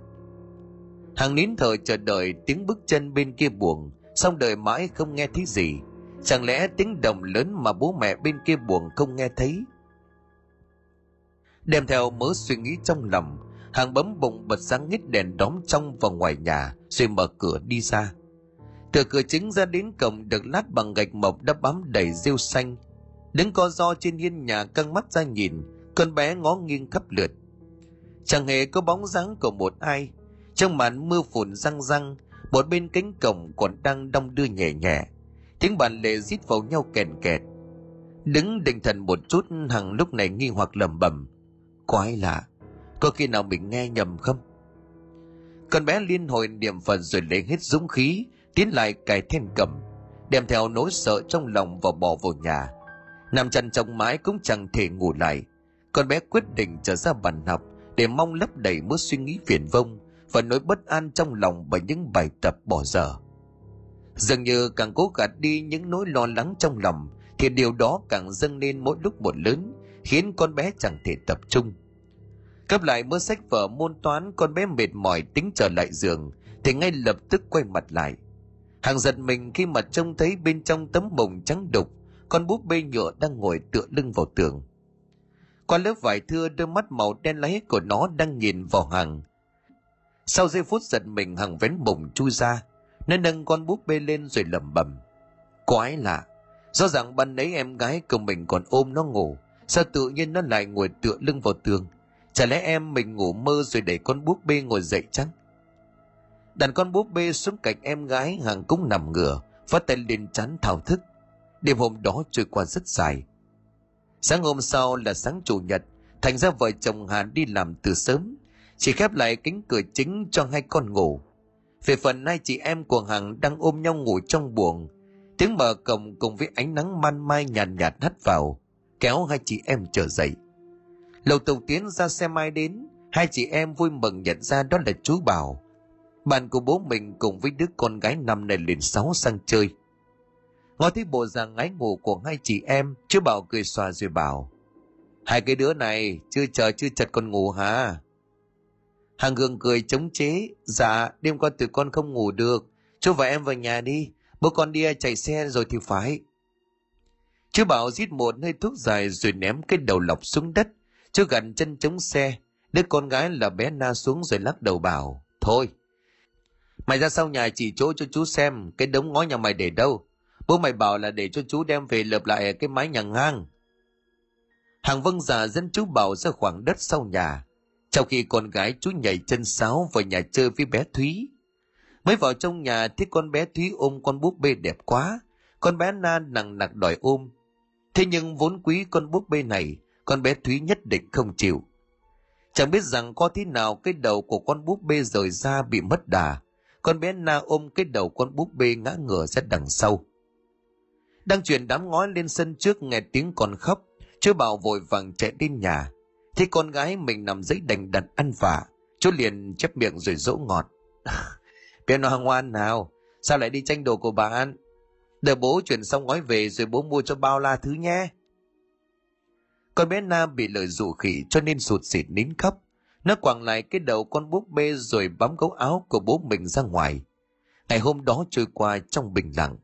Hàng nín thở chờ đợi tiếng bước chân bên kia buồng, xong đợi mãi không nghe thấy gì chẳng lẽ tiếng đồng lớn mà bố mẹ bên kia buồn không nghe thấy? Đem theo mớ suy nghĩ trong lòng, hàng bấm bụng bật sáng nghít đèn đóm trong và ngoài nhà, rồi mở cửa đi ra. Từ cửa chính ra đến cổng được lát bằng gạch mộc đã bám đầy rêu xanh. Đứng co do trên hiên nhà căng mắt ra nhìn, con bé ngó nghiêng khắp lượt. Chẳng hề có bóng dáng của một ai. Trong màn mưa phùn răng răng, một bên cánh cổng còn đang đong đưa nhẹ nhẹ tiếng bàn lệ rít vào nhau kèn kẹt. Đứng định thần một chút, hằng lúc này nghi hoặc lẩm bẩm. Quái lạ, có khi nào mình nghe nhầm không? Con bé liên hồi niệm phật rồi lấy hết dũng khí, tiến lại cài then cầm, đem theo nỗi sợ trong lòng và bỏ vào nhà. Nằm chăn trong mái cũng chẳng thể ngủ lại. Con bé quyết định trở ra bàn học để mong lấp đầy mớ suy nghĩ phiền vông và nỗi bất an trong lòng bởi những bài tập bỏ dở dường như càng cố gạt đi những nỗi lo lắng trong lòng thì điều đó càng dâng lên mỗi lúc một lớn khiến con bé chẳng thể tập trung cấp lại mớ sách vở môn toán con bé mệt mỏi tính trở lại giường thì ngay lập tức quay mặt lại Hằng giật mình khi mà trông thấy bên trong tấm bồng trắng đục, con búp bê nhựa đang ngồi tựa lưng vào tường. Qua lớp vải thưa đôi mắt màu đen láy của nó đang nhìn vào Hằng. Sau giây phút giật mình Hằng vén bồng chui ra, nó nâng con búp bê lên rồi lẩm bẩm. Quái lạ, rõ ràng ban nấy em gái của mình còn ôm nó ngủ, sao tự nhiên nó lại ngồi tựa lưng vào tường? Chả lẽ em mình ngủ mơ rồi để con búp bê ngồi dậy chăng? đàn con búp bê xuống cạnh em gái hàng cũng nằm ngửa phát tay lên chán thao thức đêm hôm đó trôi qua rất dài sáng hôm sau là sáng chủ nhật thành ra vợ chồng hà đi làm từ sớm chỉ khép lại cánh cửa chính cho hai con ngủ về phần hai chị em của hằng đang ôm nhau ngủ trong buồng tiếng mở cổng cùng với ánh nắng man mai nhàn nhạt, nhạt hắt vào kéo hai chị em trở dậy lầu tàu tiến ra xe mai đến hai chị em vui mừng nhận ra đó là chú bảo bạn của bố mình cùng với đứa con gái năm nay liền sáu sang chơi. Ngó thấy bộ dạng ngái ngủ của hai chị em, chú Bảo cười xòa rồi bảo. Hai cái đứa này chưa chờ chưa chật còn ngủ hả? Hàng gương cười chống chế. Dạ, đêm qua tụi con không ngủ được. Chú và em vào nhà đi. Bố con đi chạy xe rồi thì phải. Chú Bảo giết một hơi thuốc dài rồi ném cái đầu lọc xuống đất. Chú gần chân chống xe. Đứa con gái là bé Na xuống rồi lắc đầu bảo. Thôi, Mày ra sau nhà chỉ chỗ cho chú xem cái đống ngói nhà mày để đâu. Bố mày bảo là để cho chú đem về lợp lại cái mái nhà ngang. Hàng vâng già dẫn chú Bảo ra khoảng đất sau nhà. Trong khi con gái chú nhảy chân sáo vào nhà chơi với bé Thúy. Mới vào trong nhà thấy con bé Thúy ôm con búp bê đẹp quá. Con bé Na nặng nặc đòi ôm. Thế nhưng vốn quý con búp bê này, con bé Thúy nhất định không chịu. Chẳng biết rằng có thế nào cái đầu của con búp bê rời ra bị mất đà, con bé na ôm cái đầu con búp bê ngã ngửa ra đằng sau đang chuyển đám ngói lên sân trước nghe tiếng con khóc chú bảo vội vàng chạy đến nhà thấy con gái mình nằm dưới đành đặt ăn vạ chú liền chép miệng rồi dỗ ngọt. <laughs> Bé nó ngoan nào sao lại đi tranh đồ của bạn? Đợi bố chuyển xong gói về rồi bố mua cho bao la thứ nhé. Con bé Nam bị lời dụ khỉ cho nên sụt xịt nín khóc. Nó quàng lại cái đầu con búp bê rồi bám gấu áo của bố mình ra ngoài. Ngày hôm đó trôi qua trong bình lặng.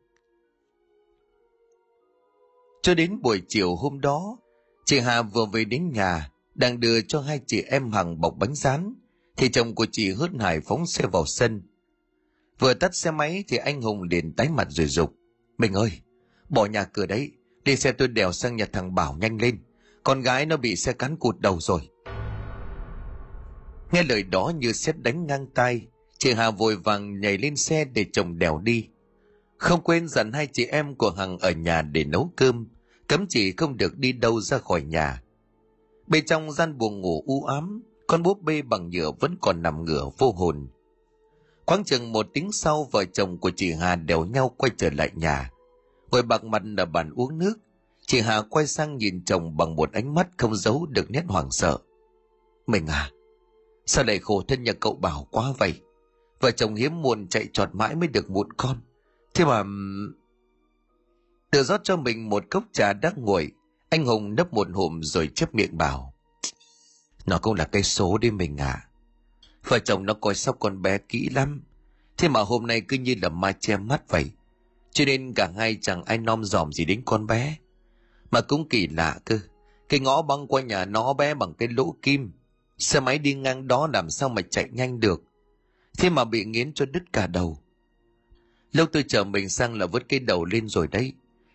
Cho đến buổi chiều hôm đó, chị Hà vừa về đến nhà, đang đưa cho hai chị em hằng bọc bánh rán, thì chồng của chị hớt hải phóng xe vào sân. Vừa tắt xe máy thì anh Hùng liền tái mặt rồi rục. Mình ơi, bỏ nhà cửa đấy, đi xe tôi đèo sang nhà thằng Bảo nhanh lên. Con gái nó bị xe cán cụt đầu rồi. Nghe lời đó như xét đánh ngang tay, chị Hà vội vàng nhảy lên xe để chồng đèo đi. Không quên dặn hai chị em của Hằng ở nhà để nấu cơm, cấm chị không được đi đâu ra khỏi nhà. Bên trong gian buồng ngủ u ám, con búp bê bằng nhựa vẫn còn nằm ngửa vô hồn. Khoảng chừng một tiếng sau vợ chồng của chị Hà đèo nhau quay trở lại nhà. Ngồi bạc mặt ở bàn uống nước, chị Hà quay sang nhìn chồng bằng một ánh mắt không giấu được nét hoảng sợ. Mình à, Sao lại khổ thân nhà cậu bảo quá vậy? Vợ chồng hiếm muộn chạy trọt mãi mới được một con. Thế mà... Tự rót cho mình một cốc trà đắc nguội, anh Hùng nấp một hụm rồi chép miệng bảo. Nó cũng là cái số đi mình à. Vợ chồng nó coi sóc con bé kỹ lắm. Thế mà hôm nay cứ như là ma che mắt vậy. Cho nên cả hai chẳng ai nom dòm gì đến con bé. Mà cũng kỳ lạ cơ. Cái ngõ băng qua nhà nó bé bằng cái lỗ kim. Xe máy đi ngang đó làm sao mà chạy nhanh được. Thế mà bị nghiến cho đứt cả đầu. Lâu tôi chờ mình sang là vứt cái đầu lên rồi đấy.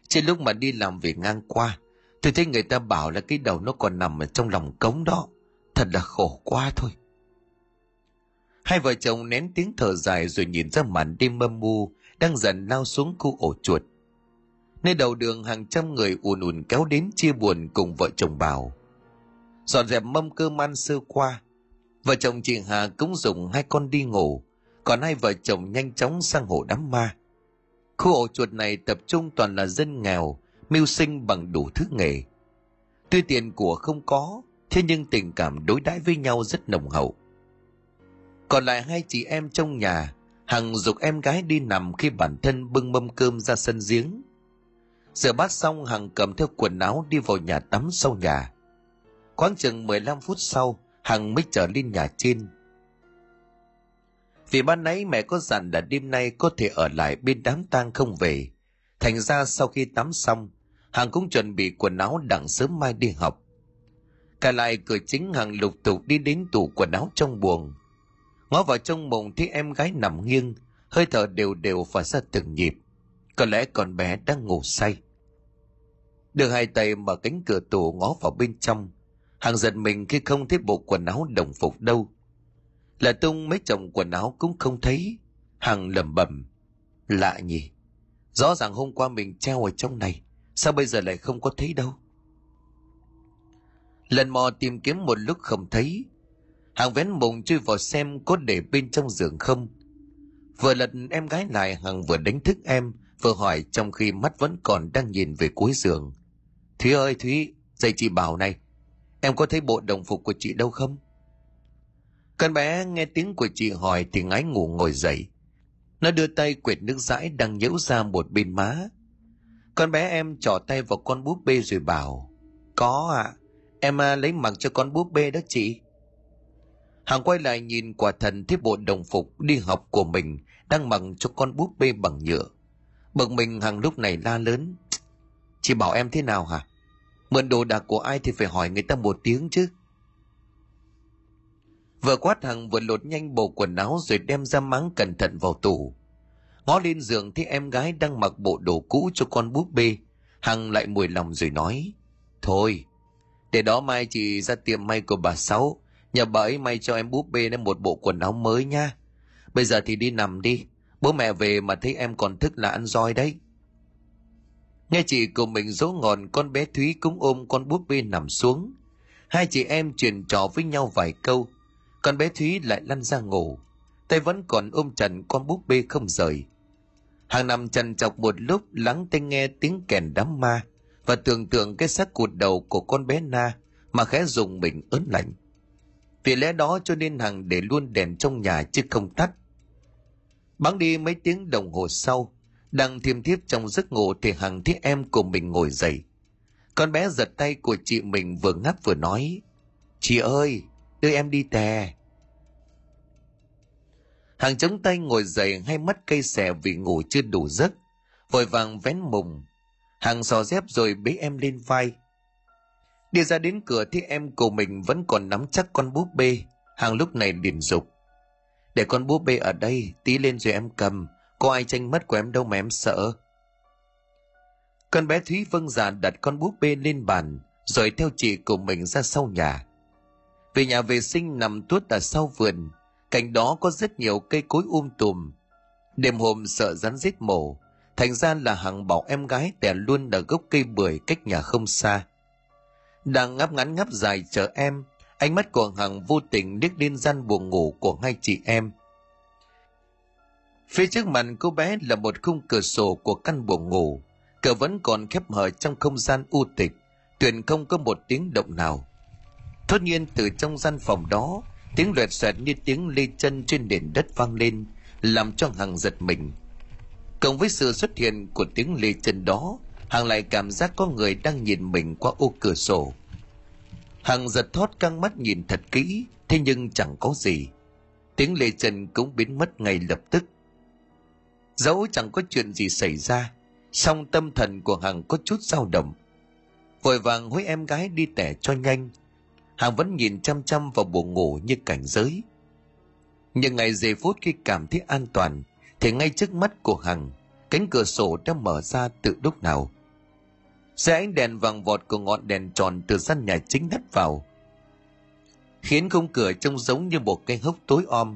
Trên lúc mà đi làm việc ngang qua, tôi thấy người ta bảo là cái đầu nó còn nằm ở trong lòng cống đó. Thật là khổ quá thôi. Hai vợ chồng nén tiếng thở dài rồi nhìn ra màn đêm mâm mù đang dần lao xuống khu ổ chuột. Nơi đầu đường hàng trăm người ùn ùn kéo đến chia buồn cùng vợ chồng bảo dọn dẹp mâm cơm ăn sơ qua vợ chồng chị hà cũng dùng hai con đi ngủ còn hai vợ chồng nhanh chóng sang hộ đám ma khu ổ chuột này tập trung toàn là dân nghèo mưu sinh bằng đủ thứ nghề tuy tiền của không có thế nhưng tình cảm đối đãi với nhau rất nồng hậu còn lại hai chị em trong nhà hằng dục em gái đi nằm khi bản thân bưng mâm cơm ra sân giếng rửa bát xong hằng cầm theo quần áo đi vào nhà tắm sau nhà Khoảng chừng 15 phút sau, Hằng mới trở lên nhà trên. Vì ban nãy mẹ có dặn là đêm nay có thể ở lại bên đám tang không về. Thành ra sau khi tắm xong, Hằng cũng chuẩn bị quần áo đặng sớm mai đi học. Cả lại cửa chính Hằng lục tục đi đến tủ quần áo trong buồng. Ngó vào trong mộng thấy em gái nằm nghiêng, hơi thở đều đều và ra từng nhịp. Có lẽ con bé đang ngủ say. Được hai tay mở cánh cửa tủ ngó vào bên trong. Hằng giật mình khi không thấy bộ quần áo đồng phục đâu. Là tung mấy chồng quần áo cũng không thấy. Hằng lẩm bẩm Lạ nhỉ. Rõ ràng hôm qua mình treo ở trong này. Sao bây giờ lại không có thấy đâu? Lần mò tìm kiếm một lúc không thấy. Hằng vén mùng chui vào xem có để bên trong giường không. Vừa lật em gái lại Hằng vừa đánh thức em, vừa hỏi trong khi mắt vẫn còn đang nhìn về cuối giường. Thúy ơi Thúy, dây chị bảo này, em có thấy bộ đồng phục của chị đâu không? Con bé nghe tiếng của chị hỏi thì ngái ngủ ngồi dậy. Nó đưa tay quệt nước dãi đang nhễu ra một bên má. Con bé em trỏ tay vào con búp bê rồi bảo, Có ạ, à, em à, lấy mặc cho con búp bê đó chị. Hằng quay lại nhìn quả thần thấy bộ đồng phục đi học của mình đang mặc cho con búp bê bằng nhựa. Bực mình Hằng lúc này la lớn. Chị bảo em thế nào hả? Mượn đồ đạc của ai thì phải hỏi người ta một tiếng chứ. Vừa quát Hằng vừa lột nhanh bộ quần áo rồi đem ra máng cẩn thận vào tủ. Ngó lên giường thấy em gái đang mặc bộ đồ cũ cho con búp bê. Hằng lại mùi lòng rồi nói. Thôi, để đó mai chị ra tiệm may của bà Sáu. Nhờ bà ấy may cho em búp bê nên một bộ quần áo mới nha. Bây giờ thì đi nằm đi. Bố mẹ về mà thấy em còn thức là ăn roi đấy. Nghe chị của mình dỗ ngòn con bé Thúy cũng ôm con búp bê nằm xuống. Hai chị em chuyện trò với nhau vài câu. Con bé Thúy lại lăn ra ngủ. Tay vẫn còn ôm chặt con búp bê không rời. Hàng nằm trần chọc một lúc lắng tai nghe tiếng kèn đám ma và tưởng tượng cái xác cụt đầu của con bé Na mà khẽ dùng mình ớn lạnh. Vì lẽ đó cho nên Hằng để luôn đèn trong nhà chứ không tắt. Bắn đi mấy tiếng đồng hồ sau, đang thiêm thiếp trong giấc ngủ thì Hằng thấy em của mình ngồi dậy. Con bé giật tay của chị mình vừa ngáp vừa nói, Chị ơi, đưa em đi tè thằng chống tay ngồi dậy hai mắt cây xẻ vì ngủ chưa đủ giấc, vội vàng vén mùng. Hằng xò dép rồi bế em lên vai. Đi ra đến cửa thì em của mình vẫn còn nắm chắc con búp bê. Hằng lúc này liền dục. Để con búp bê ở đây, tí lên rồi em cầm. Có ai tranh mất của em đâu mà em sợ. Con bé Thúy vâng dạ đặt con búp bê lên bàn, rồi theo chị của mình ra sau nhà. Về nhà vệ sinh nằm tuốt ở sau vườn, cạnh đó có rất nhiều cây cối um tùm. Đêm hôm sợ rắn giết mổ, thành ra là hằng bảo em gái tè luôn ở gốc cây bưởi cách nhà không xa. Đang ngáp ngắn ngáp dài chờ em, ánh mắt của hằng vô tình liếc lên gian buồng ngủ của hai chị em. Phía trước mặt cô bé là một khung cửa sổ của căn buồng ngủ, cửa vẫn còn khép hở trong không gian u tịch, tuyệt không có một tiếng động nào. Thốt nhiên từ trong gian phòng đó, tiếng loẹt xoẹt như tiếng lê chân trên nền đất vang lên, làm cho Hằng giật mình. Cộng với sự xuất hiện của tiếng lê chân đó, Hằng lại cảm giác có người đang nhìn mình qua ô cửa sổ. Hằng giật thót căng mắt nhìn thật kỹ, thế nhưng chẳng có gì. Tiếng lê chân cũng biến mất ngay lập tức. Dẫu chẳng có chuyện gì xảy ra, song tâm thần của Hằng có chút dao động. Vội vàng hối em gái đi tẻ cho nhanh, Hằng vẫn nhìn chăm chăm vào buồng ngủ như cảnh giới. Nhưng ngày giây phút khi cảm thấy an toàn, thì ngay trước mắt của Hằng, cánh cửa sổ đã mở ra từ lúc nào. Xe ánh đèn vàng vọt của ngọn đèn tròn từ sân nhà chính đắt vào, khiến khung cửa trông giống như một cái hốc tối om.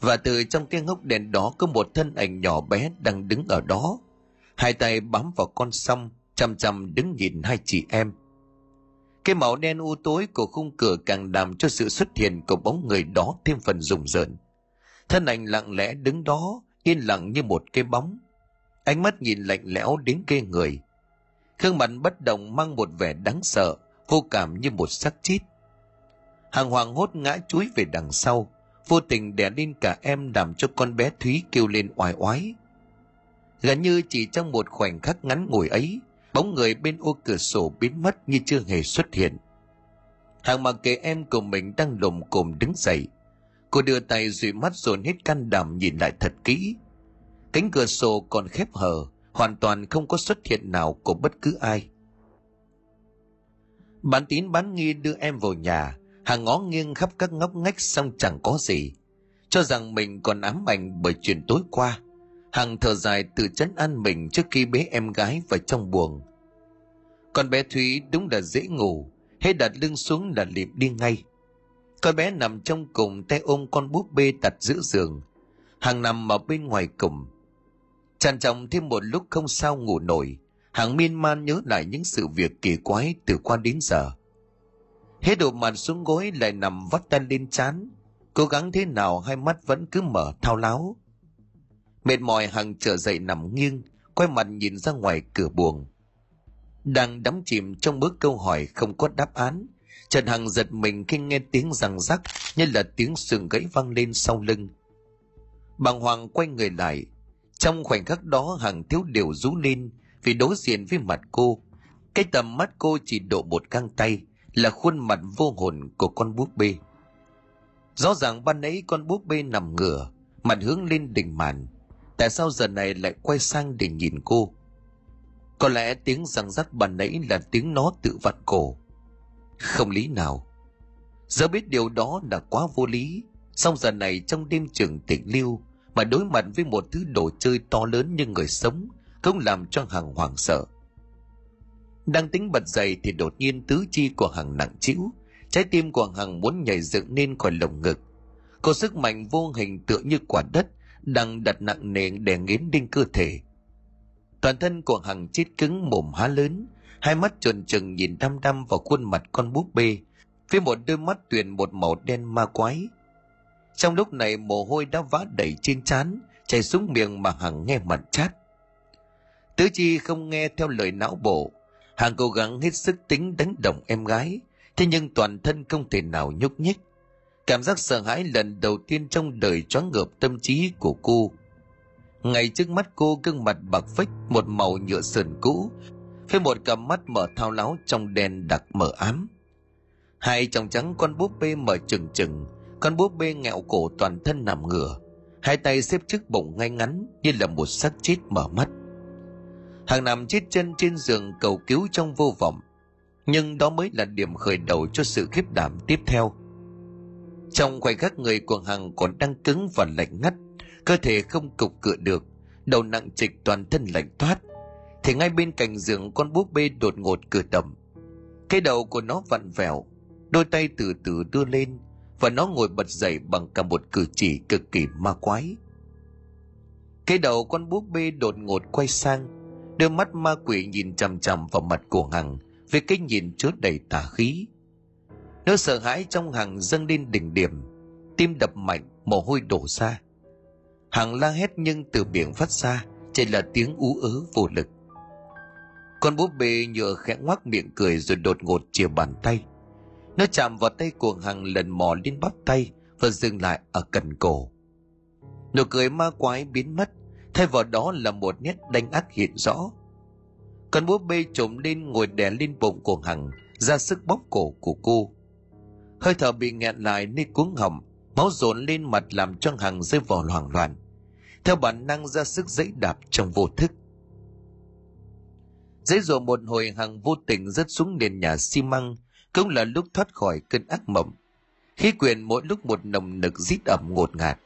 Và từ trong cái hốc đèn đó có một thân ảnh nhỏ bé đang đứng ở đó. Hai tay bám vào con sông, chăm chăm đứng nhìn hai chị em. Cái màu đen u tối của khung cửa càng làm cho sự xuất hiện của bóng người đó thêm phần rùng rợn. Thân ảnh lặng lẽ đứng đó, yên lặng như một cái bóng. Ánh mắt nhìn lạnh lẽo đến ghê người. Khương mặt bất động mang một vẻ đáng sợ, vô cảm như một xác chít. Hàng hoàng hốt ngã chuối về đằng sau, vô tình đè lên cả em làm cho con bé Thúy kêu lên oai oái. Gần như chỉ trong một khoảnh khắc ngắn ngủi ấy, bóng người bên ô cửa sổ biến mất như chưa hề xuất hiện. Hàng mặc kệ em của mình đang lồm cồm đứng dậy. Cô đưa tay dụi mắt dồn hết can đảm nhìn lại thật kỹ. Cánh cửa sổ còn khép hờ, hoàn toàn không có xuất hiện nào của bất cứ ai. Bán tín bán nghi đưa em vào nhà, hàng ngó nghiêng khắp các ngóc ngách xong chẳng có gì. Cho rằng mình còn ám ảnh bởi chuyện tối qua. Hằng thở dài tự chấn an mình trước khi bế em gái vào trong buồng. Con bé Thúy đúng là dễ ngủ, hết đặt lưng xuống là lịp đi ngay. Con bé nằm trong cùng tay ôm con búp bê đặt giữa giường. Hằng nằm ở bên ngoài cùng. Tràn trọng thêm một lúc không sao ngủ nổi. Hằng miên man nhớ lại những sự việc kỳ quái từ qua đến giờ. Hết đổ mặt xuống gối lại nằm vắt tay lên chán. Cố gắng thế nào hai mắt vẫn cứ mở thao láo. Mệt mỏi Hằng trở dậy nằm nghiêng, quay mặt nhìn ra ngoài cửa buồng. Đang đắm chìm trong bước câu hỏi không có đáp án, Trần Hằng giật mình khi nghe tiếng răng rắc như là tiếng sườn gãy vang lên sau lưng. Bàng Hoàng quay người lại. Trong khoảnh khắc đó Hằng thiếu điều rú lên vì đối diện với mặt cô. Cái tầm mắt cô chỉ độ một găng tay là khuôn mặt vô hồn của con búp bê. Rõ ràng ban nãy con búp bê nằm ngửa, mặt hướng lên đỉnh màn. Tại sao giờ này lại quay sang để nhìn cô? Có lẽ tiếng răng rắc bàn nãy là tiếng nó tự vặn cổ. Không lý nào. Giờ biết điều đó là quá vô lý. song giờ này trong đêm trường tịch lưu mà đối mặt với một thứ đồ chơi to lớn như người sống cũng làm cho hằng hoảng sợ. Đang tính bật dậy thì đột nhiên tứ chi của hằng nặng trĩu, trái tim của hằng muốn nhảy dựng lên khỏi lồng ngực. Có sức mạnh vô hình tựa như quả đất đang đặt nặng nề đè nghiến đinh cơ thể. Toàn thân của hằng chết cứng mồm há lớn, hai mắt tròn trừng nhìn đăm đăm vào khuôn mặt con búp bê, với một đôi mắt tuyền một màu đen ma quái. Trong lúc này mồ hôi đã vã đầy trên trán, chảy xuống miệng mà Hằng nghe mặn chát. Tứ chi không nghe theo lời não bộ, Hằng cố gắng hết sức tính đánh động em gái, thế nhưng toàn thân không thể nào nhúc nhích. Cảm giác sợ hãi lần đầu tiên trong đời choáng ngợp tâm trí của cô. Ngay trước mắt cô gương mặt bạc phách một màu nhựa sườn cũ, với một cặp mắt mở thao láo trong đèn đặc mở ám. Hai chồng trắng con búp bê mở trừng trừng, con búp bê nghẹo cổ toàn thân nằm ngửa, hai tay xếp trước bụng ngay ngắn như là một xác chết mở mắt. Hàng nằm chết chân trên giường cầu cứu trong vô vọng, nhưng đó mới là điểm khởi đầu cho sự khiếp đảm tiếp theo. Trong khoảnh khắc người của Hằng còn đang cứng và lạnh ngắt, cơ thể không cục cựa được, đầu nặng trịch toàn thân lạnh toát, thì ngay bên cạnh giường con búp bê đột ngột cử động. Cái đầu của nó vặn vẹo, đôi tay từ từ đưa lên và nó ngồi bật dậy bằng cả một cử chỉ cực kỳ ma quái. Cái đầu con búp bê đột ngột quay sang, đôi mắt ma quỷ nhìn chằm chằm vào mặt của Hằng với cái nhìn chứa đầy tà khí. Nó sợ hãi trong Hằng dâng lên đỉnh điểm, tim đập mạnh, mồ hôi đổ ra. Hằng la hét nhưng từ miệng phát ra chỉ là tiếng ú ớ vô lực. Con búp bê nhựa khẽ ngoác miệng cười rồi đột ngột chìa bàn tay. Nó chạm vào tay của Hằng lần mò lên bắp tay và dừng lại ở cần cổ. Nụ cười ma quái biến mất, thay vào đó là một nét đanh ác hiện rõ. Con búp bê trộm lên ngồi đè lên bụng của Hằng, ra sức bóp cổ của cô. Hơi thở bị nghẹn lại nên cuống họng, máu dồn lên mặt làm cho Hằng rơi vào hoảng loạn. Theo bản năng ra sức dãy đạp trong vô thức. Dãy dụa một hồi Hằng vô tình rớt xuống nền nhà xi măng, cũng là lúc thoát khỏi cơn ác mộng. Khí quyền mỗi lúc một nồng nực rít ẩm ngột ngạt.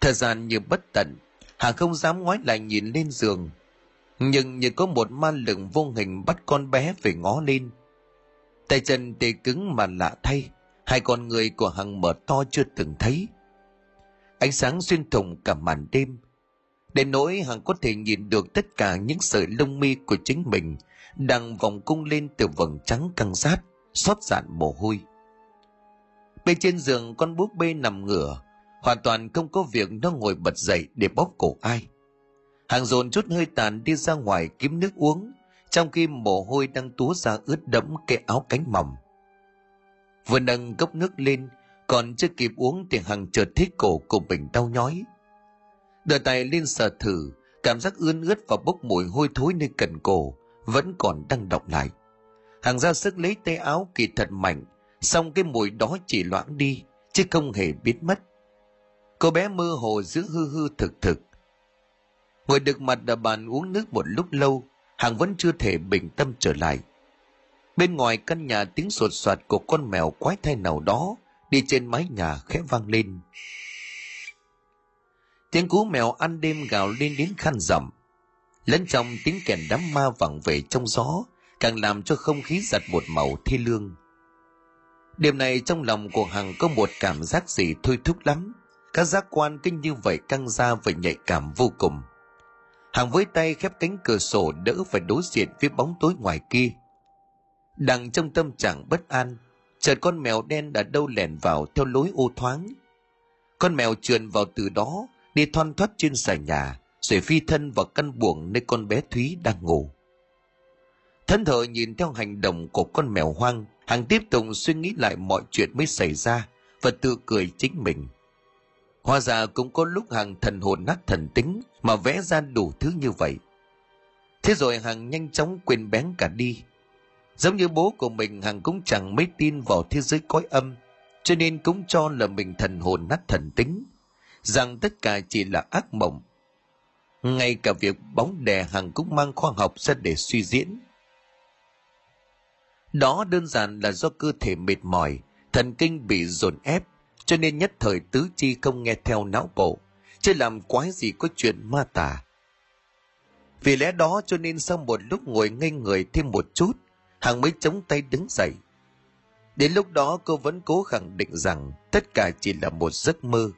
Thời gian như bất tận, Hằng không dám ngoái lại nhìn lên giường. Nhưng như có một ma lực vô hình bắt con bé phải ngó lên. Tay chân tê cứng mà lạ thay, hai con người của Hằng mở to chưa từng thấy. Ánh sáng xuyên thủng cả màn đêm, đến nỗi Hằng có thể nhìn được tất cả những sợi lông mi của chính mình đang vòng cung lên từ vầng trắng căng sát xót dạn mồ hôi. Bên trên giường con búp bê nằm ngửa hoàn toàn không có việc nó ngồi bật dậy để bóp cổ ai. Hàng dồn chút hơi tàn đi ra ngoài kiếm nước uống trong khi mồ hôi đang túa ra ướt đẫm cái áo cánh mỏng vừa nâng cốc nước lên, còn chưa kịp uống thì hằng chợt thấy cổ của mình đau nhói. Đưa tay lên sờ thử, cảm giác ươn ướt và bốc mùi hôi thối nơi cần cổ vẫn còn đang động lại. Hàng ra sức lấy tay áo kỳ thật mạnh, xong cái mùi đó chỉ loãng đi, chứ không hề biến mất. Cô bé mơ hồ giữ hư hư thực thực. Ngồi được mặt ở bàn uống nước một lúc lâu, hằng vẫn chưa thể bình tâm trở lại bên ngoài căn nhà tiếng sột soạt của con mèo quái thai nào đó, đi trên mái nhà khẽ vang lên. Tiếng cú mèo ăn đêm gào lên đến khăn rầm lẫn trong tiếng kèn đám ma vẳng về trong gió, càng làm cho không khí giặt một màu thi lương. Đêm này trong lòng của hằng có một cảm giác gì thôi thúc lắm. Các giác quan kinh như vậy căng ra và nhạy cảm vô cùng. Hằng với tay khép cánh cửa sổ đỡ phải đối diện với bóng tối ngoài kia đang trong tâm trạng bất an, chợt con mèo đen đã đâu lẻn vào theo lối ô thoáng con mèo trườn vào từ đó, đi thoăn thoắt trên sàn nhà, rồi phi thân vào căn buồng nơi con bé thúy đang ngủ thân thờ nhìn theo hành động của con mèo hoang hằng tiếp tục suy nghĩ lại mọi chuyện mới xảy ra và tự cười chính mình Hóa ra cũng có lúc Hằng thần hồn nát thần tính mà vẽ ra đủ thứ như vậy. Thế rồi Hằng nhanh chóng quên bén cả đi. Giống như bố của mình Hằng cũng chẳng mấy tin vào thế giới cõi âm, cho nên cũng cho là mình thần hồn nát thần tính, rằng tất cả chỉ là ác mộng. Ngay cả việc bóng đè Hằng cũng mang khoa học ra để suy diễn. Đó đơn giản là do cơ thể mệt mỏi, thần kinh bị dồn ép, cho nên nhất thời tứ chi không nghe theo não bộ, chứ làm quái gì có chuyện ma tà. Vì lẽ đó cho nên sau một lúc ngồi ngây người thêm một chút, Hằng mới chống tay đứng dậy. Đến lúc đó cô vẫn cố khẳng định rằng tất cả chỉ là một giấc mơ.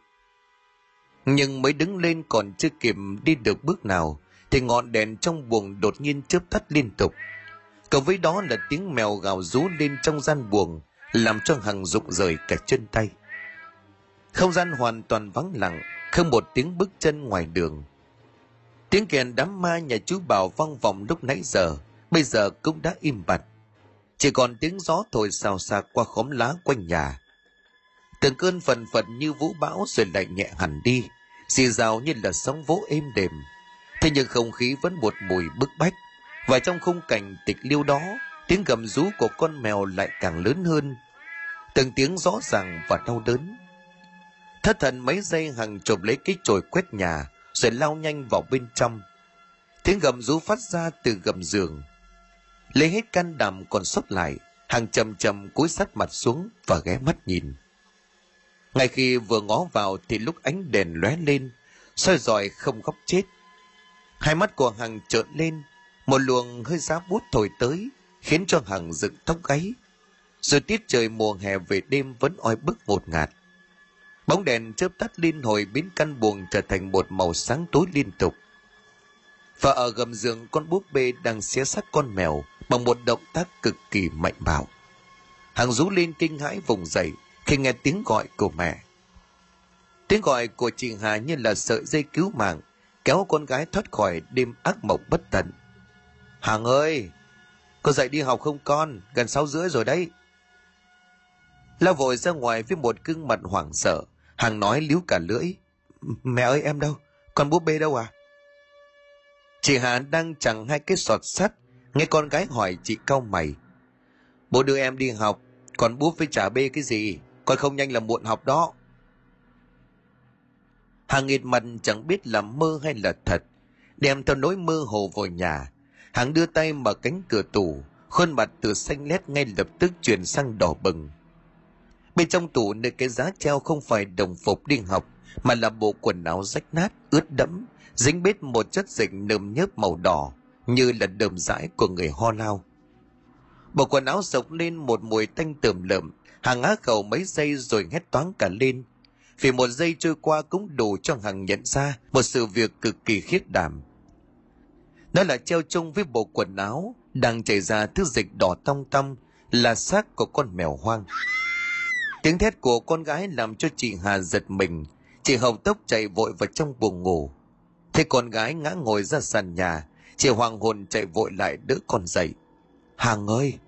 Nhưng mới đứng lên còn chưa kịp đi được bước nào, thì ngọn đèn trong buồng đột nhiên chớp tắt liên tục. Cộng với đó là tiếng mèo gào rú lên trong gian buồng, làm cho Hằng rụng rời cả chân tay. Không gian hoàn toàn vắng lặng, không một tiếng bước chân ngoài đường. Tiếng kèn đám ma nhà chú Bảo vang vọng lúc nãy giờ, bây giờ cũng đã im bặt. Chỉ còn tiếng gió thổi xào xạc qua khóm lá quanh nhà. Từng cơn phần phật như vũ bão rồi lại nhẹ hẳn đi, xì rào như là sóng vỗ êm đềm. Thế nhưng không khí vẫn một mùi bức bách, và trong khung cảnh tịch liêu đó, tiếng gầm rú của con mèo lại càng lớn hơn. Từng tiếng rõ ràng và đau đớn Thất thần mấy giây hằng chộp lấy cái chổi quét nhà, rồi lao nhanh vào bên trong. Tiếng gầm rú phát ra từ gầm giường. Lấy hết can đảm còn sót lại, hằng chầm chầm cúi sát mặt xuống và ghé mắt nhìn. Ngay khi vừa ngó vào thì lúc ánh đèn lóe lên, soi dọi không góc chết. Hai mắt của hằng trợn lên, một luồng hơi giá bút thổi tới, khiến cho hằng dựng tóc gáy. Rồi tiết trời mùa hè về đêm vẫn oi bức ngột ngạt. Bóng đèn chớp tắt liên hồi biến căn buồng trở thành một màu sáng tối liên tục. Và ở gầm giường con búp bê đang xé xác con mèo bằng một động tác cực kỳ mạnh bạo. Hàng rú lên kinh hãi vùng dậy khi nghe tiếng gọi của mẹ. Tiếng gọi của chị Hà như là sợi dây cứu mạng, kéo con gái thoát khỏi đêm ác mộng bất tận. Hàng ơi, có dậy đi học không con? Gần sáu rưỡi rồi đấy. Lao vội ra ngoài với một gương mặt hoảng sợ, Hằng nói líu cả lưỡi. Mẹ ơi em đâu? Con búp bê đâu à? Chị Hà đang chẳng hai cái sọt sắt. Nghe con gái hỏi chị cau mày. Bố đưa em đi học. Còn búp với trả bê cái gì? Con không nhanh là muộn học đó. Hàng nghịt mặt chẳng biết là mơ hay là thật. Đem theo nỗi mơ hồ vào nhà. Hàng đưa tay mở cánh cửa tủ. Khuôn mặt từ xanh lét ngay lập tức chuyển sang đỏ bừng Bên trong tủ nơi cái giá treo không phải đồng phục đi học, mà là bộ quần áo rách nát, ướt đẫm, dính bết một chất dịch nơm nhớp màu đỏ, như là đờm dãi của người ho lao. Bộ quần áo sộc lên một mùi tanh tườm lợm, hàng á khẩu mấy giây rồi hét toáng cả lên. Vì một giây trôi qua cũng đủ cho hàng nhận ra một sự việc cực kỳ khiết đảm. Nó là treo chung với bộ quần áo, đang chảy ra thứ dịch đỏ tong tong, là xác của con mèo hoang. Tiếng thét của con gái làm cho chị Hà giật mình. Chị hầu tốc chạy vội vào trong buồng ngủ. Thấy con gái ngã ngồi ra sàn nhà, chị hoàng hồn chạy vội lại đỡ con dậy. Hằng ơi,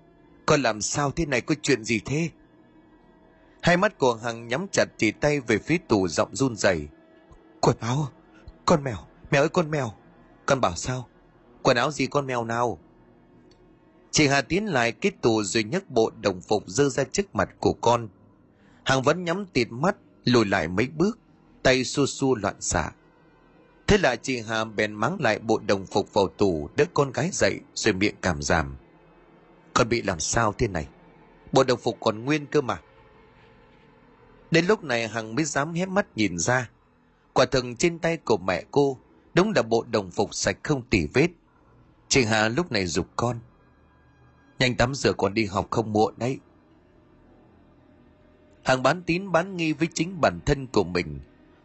con làm sao thế này có chuyện gì thế? Hai mắt của Hằng nhắm chặt chỉ tay về phía tủ giọng run rẩy. Quần áo, con mèo, mèo ơi con mèo. Con bảo sao? Quần áo gì con mèo nào? Chị Hà tiến lại cái tù rồi nhấc bộ đồng phục dơ ra trước mặt của con. Hằng vẫn nhắm tịt mắt, lùi lại mấy bước. tay xua xua loạn xạ thế là chị hà bèn mắng lại bộ đồng phục vào tủ, đỡ con gái dậy, rồi miệng cảm giảm. Con bị làm sao thế này? Bộ đồng phục còn nguyên cơ mà. Đến lúc này hằng mới dám hé mắt nhìn ra. Quả thực trên tay của mẹ cô, đúng là bộ đồng phục sạch không tỉ vết. Chị hà lúc này giục con. Nhanh tắm rửa còn đi học không muộn đấy. Hằng bán tín bán nghi với chính bản thân của mình.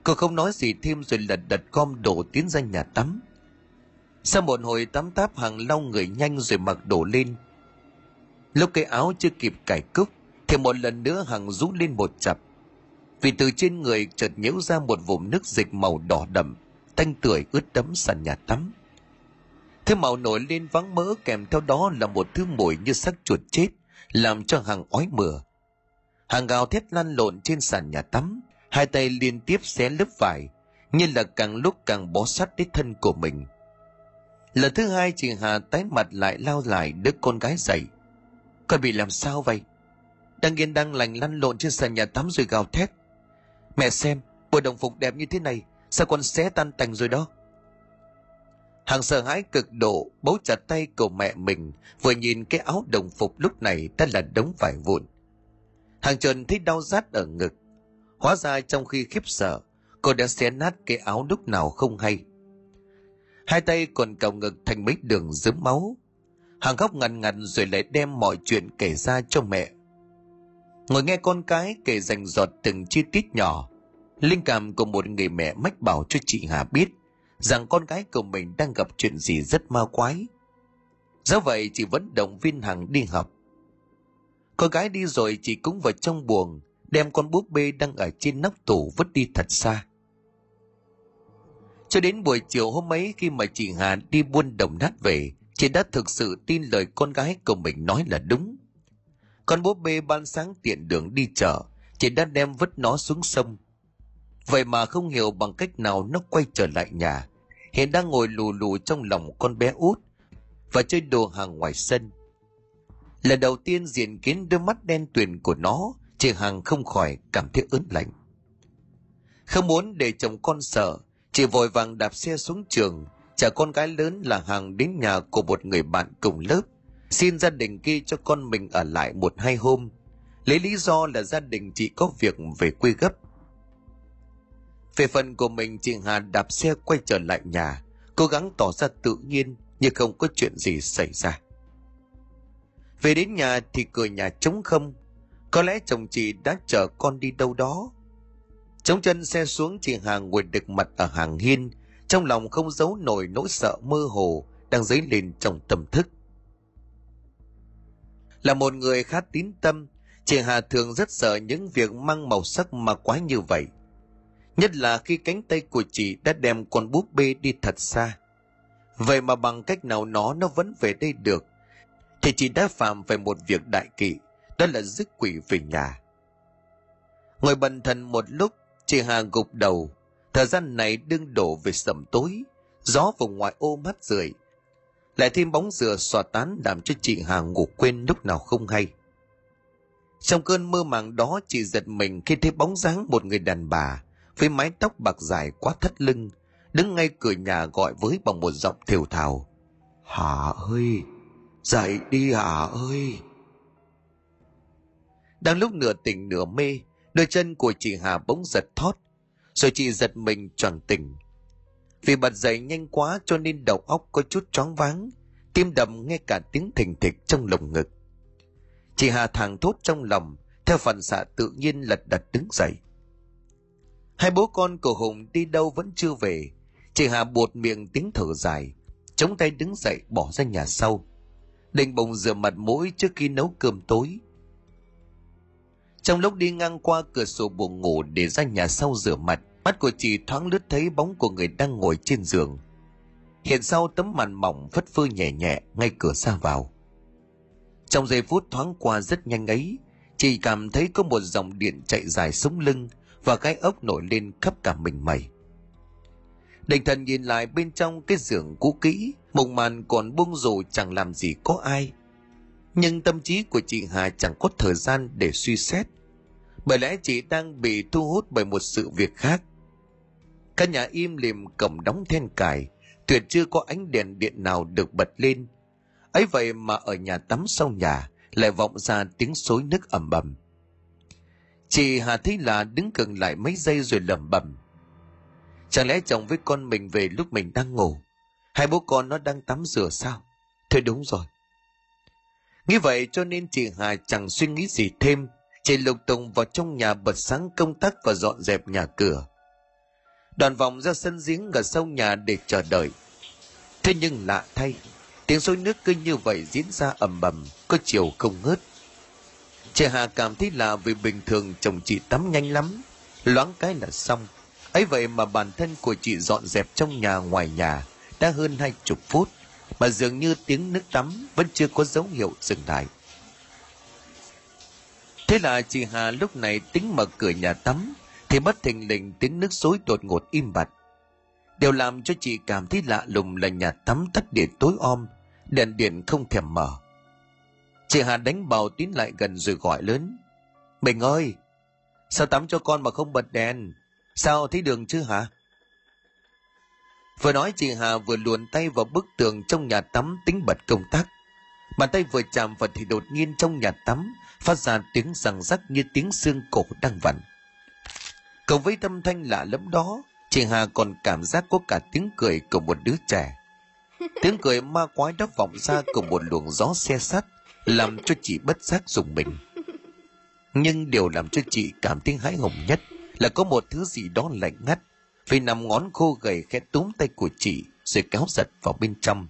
Cô không nói gì thêm rồi lật đật gom đổ tiến ra nhà tắm. Sau một hồi tắm táp Hằng lau người nhanh rồi mặc đổ lên. Lúc cái áo chưa kịp cải cúc thì một lần nữa Hằng rú lên một chập. Vì từ trên người chợt nhễu ra một vùng nước dịch màu đỏ đậm, tanh tưởi ướt đẫm sàn nhà tắm. Thứ màu nổi lên vắng mỡ kèm theo đó là một thứ mùi như xác chuột chết, làm cho Hằng ói mửa hàng gào thét lăn lộn trên sàn nhà tắm hai tay liên tiếp xé lớp vải, như là càng lúc càng bó sát đến thân của mình. Lần thứ hai, chị hà tái mặt lại lao lại đứa con gái dậy. Con bị làm sao vậy? Đang yên đang lành lăn lộn trên sàn nhà tắm rồi gào thét. Mẹ xem, bộ đồng phục đẹp như thế này, sao con xé tan tành rồi đó? Hàng sợ hãi cực độ, bấu chặt tay của mẹ mình, vừa nhìn cái áo đồng phục lúc này đã là đống vải vụn. Hàng trần thấy đau rát ở ngực. Hóa ra trong khi khiếp sợ, cô đã xé nát cái áo lúc nào không hay. Hai tay còn còng ngực thành mấy đường dớm máu. Hàng khóc ngằn ngằn rồi lại đem mọi chuyện kể ra cho mẹ. Ngồi nghe con cái kể rành giọt từng chi tiết nhỏ. Linh cảm của một người mẹ mách bảo cho chị Hà biết rằng con gái của mình đang gặp chuyện gì rất ma quái. Do vậy chị vẫn động viên Hằng đi học. Con gái đi rồi chị cũng vào trong buồng, đem con búp bê đang ở trên nóc tủ vứt đi thật xa. Cho đến buổi chiều hôm ấy khi mà chị Hà đi buôn đồng nát về, chị đã thực sự tin lời con gái của mình nói là đúng. Con búp bê ban sáng tiện đường đi chợ, chị đã đem vứt nó xuống sông. Vậy mà không hiểu bằng cách nào nó quay trở lại nhà, hiện đang ngồi lù lù trong lòng con bé út và chơi đồ hàng ngoài sân. Lần đầu tiên diện kiến đôi mắt đen tuyền của nó, chị Hằng không khỏi cảm thấy ớn lạnh. Không muốn để chồng con sợ, chị vội vàng đạp xe xuống trường, chở con gái lớn là Hằng đến nhà của một người bạn cùng lớp, xin gia đình kia cho con mình ở lại một hai hôm, lấy lý do là gia đình chị có việc về quê gấp. Về phần của mình chị Hà đạp xe quay trở lại nhà, cố gắng tỏ ra tự nhiên như không có chuyện gì xảy ra. Về đến nhà thì cửa nhà trống không. Có lẽ chồng chị đã chở con đi đâu đó. Chống chân xe xuống chị Hàng ngồi đực mặt ở hàng hiên, trong lòng không giấu nổi nỗi sợ mơ hồ đang dấy lên trong tâm thức. Là một người khá tín tâm, chị Hà thường rất sợ những việc mang màu sắc mà quá như vậy. Nhất là khi cánh tay của chị đã đem con búp bê đi thật xa. Vậy mà bằng cách nào nó nó vẫn về đây được thì chị đã phạm về một việc đại kỵ, đó là rước quỷ về nhà. Ngồi bần thần một lúc, chị Hà gục đầu, thời gian này đương đổ về sầm tối, gió vùng ngoài ô mắt rượi. Lại thêm bóng dừa xòa tán làm cho chị Hà ngủ quên lúc nào không hay. Trong cơn mơ màng đó chị giật mình khi thấy bóng dáng một người đàn bà với mái tóc bạc dài quá thắt lưng, đứng ngay cửa nhà gọi với bằng một giọng thều thào. Hà ơi! Dậy đi Hà ơi! Đang lúc nửa tỉnh nửa mê, đôi chân của chị Hà bỗng giật thót, rồi chị giật mình tròn tỉnh. Vì bật dậy nhanh quá cho nên đầu óc có chút choáng váng, tim đập nghe cả tiếng thình thịch trong lồng ngực. Chị Hà thàng thốt trong lòng, theo phản xạ tự nhiên lật đật đứng dậy. Hai bố con của Hùng đi đâu vẫn chưa về, chị Hà buột miệng tiếng thở dài, chống tay đứng dậy bỏ ra nhà sau định bồng rửa mặt mũi trước khi nấu cơm tối trong lúc đi ngang qua cửa sổ buồng ngủ để ra nhà sau rửa mặt, mắt của chị thoáng lướt thấy bóng của người đang ngồi trên giường. Hiện sau tấm màn mỏng phất phơ nhẹ nhẹ ngay cửa ra vào. Trong giây phút thoáng qua rất nhanh ấy, chị cảm thấy có một dòng điện chạy dài sống lưng và cái ốc nổi lên khắp cả mình mày. Định thần nhìn lại bên trong cái giường cũ kỹ mộng màn còn buông rủ chẳng làm gì có ai nhưng tâm trí của chị hà chẳng có thời gian để suy xét bởi lẽ chị đang bị thu hút bởi một sự việc khác Căn nhà im lìm cổng đóng then cài, tuyệt chưa có ánh đèn điện nào được bật lên. ấy vậy mà ở nhà tắm sau nhà lại vọng ra tiếng xối nước ầm bầm. Chị Hà thấy là đứng gần lại mấy giây rồi lẩm bẩm. Chẳng lẽ chồng với con mình về lúc mình đang ngủ? Hai bố con nó đang tắm rửa sao? Thôi đúng rồi nghĩ vậy cho nên chị Hà chẳng suy nghĩ gì thêm, chị lục tùng vào trong nhà bật sáng công tắc và dọn dẹp nhà cửa. Đoàn vòng ra sân giếng gần sau nhà để chờ đợi. Thế nhưng lạ thay, tiếng sôi nước cứ như vậy diễn ra ầm ầm, có chiều không ngớt. Chị Hà cảm thấy lạ vì bình thường chồng chị tắm nhanh lắm, loáng cái là xong. ấy vậy mà bản thân của chị dọn dẹp trong nhà ngoài nhà đã hơn hai chục phút mà dường như tiếng nước tắm vẫn chưa có dấu hiệu dừng lại. Thế là chị Hà lúc này tính mở cửa nhà tắm thì bất thình lình tiếng nước xối đột ngột im bặt. Điều làm cho chị cảm thấy lạ lùng là nhà tắm tắt điện tối om, đèn điện không thèm mở. Chị Hà đánh bào tín lại gần rồi gọi lớn. Mình ơi, sao tắm cho con mà không bật đèn? Sao thấy đường chứ hả? Vừa nói chị Hà vừa luồn tay vào bức tường trong nhà tắm tính bật công tắc. Bàn tay vừa chạm vào thì đột nhiên trong nhà tắm phát ra tiếng răng rắc như tiếng xương cổ đang vặn. Cộng với tâm thanh lạ lẫm đó, chị Hà còn cảm giác có cả tiếng cười của một đứa trẻ. Tiếng cười ma quái đó vọng ra cùng một luồng gió xe sắt, làm cho chị bất giác dùng mình. Nhưng điều làm cho chị cảm thấy hãi hùng nhất là có một thứ gì đó lạnh ngắt, vì nằm ngón khô gầy khẽ túm tay của chị rồi kéo giật vào bên trong.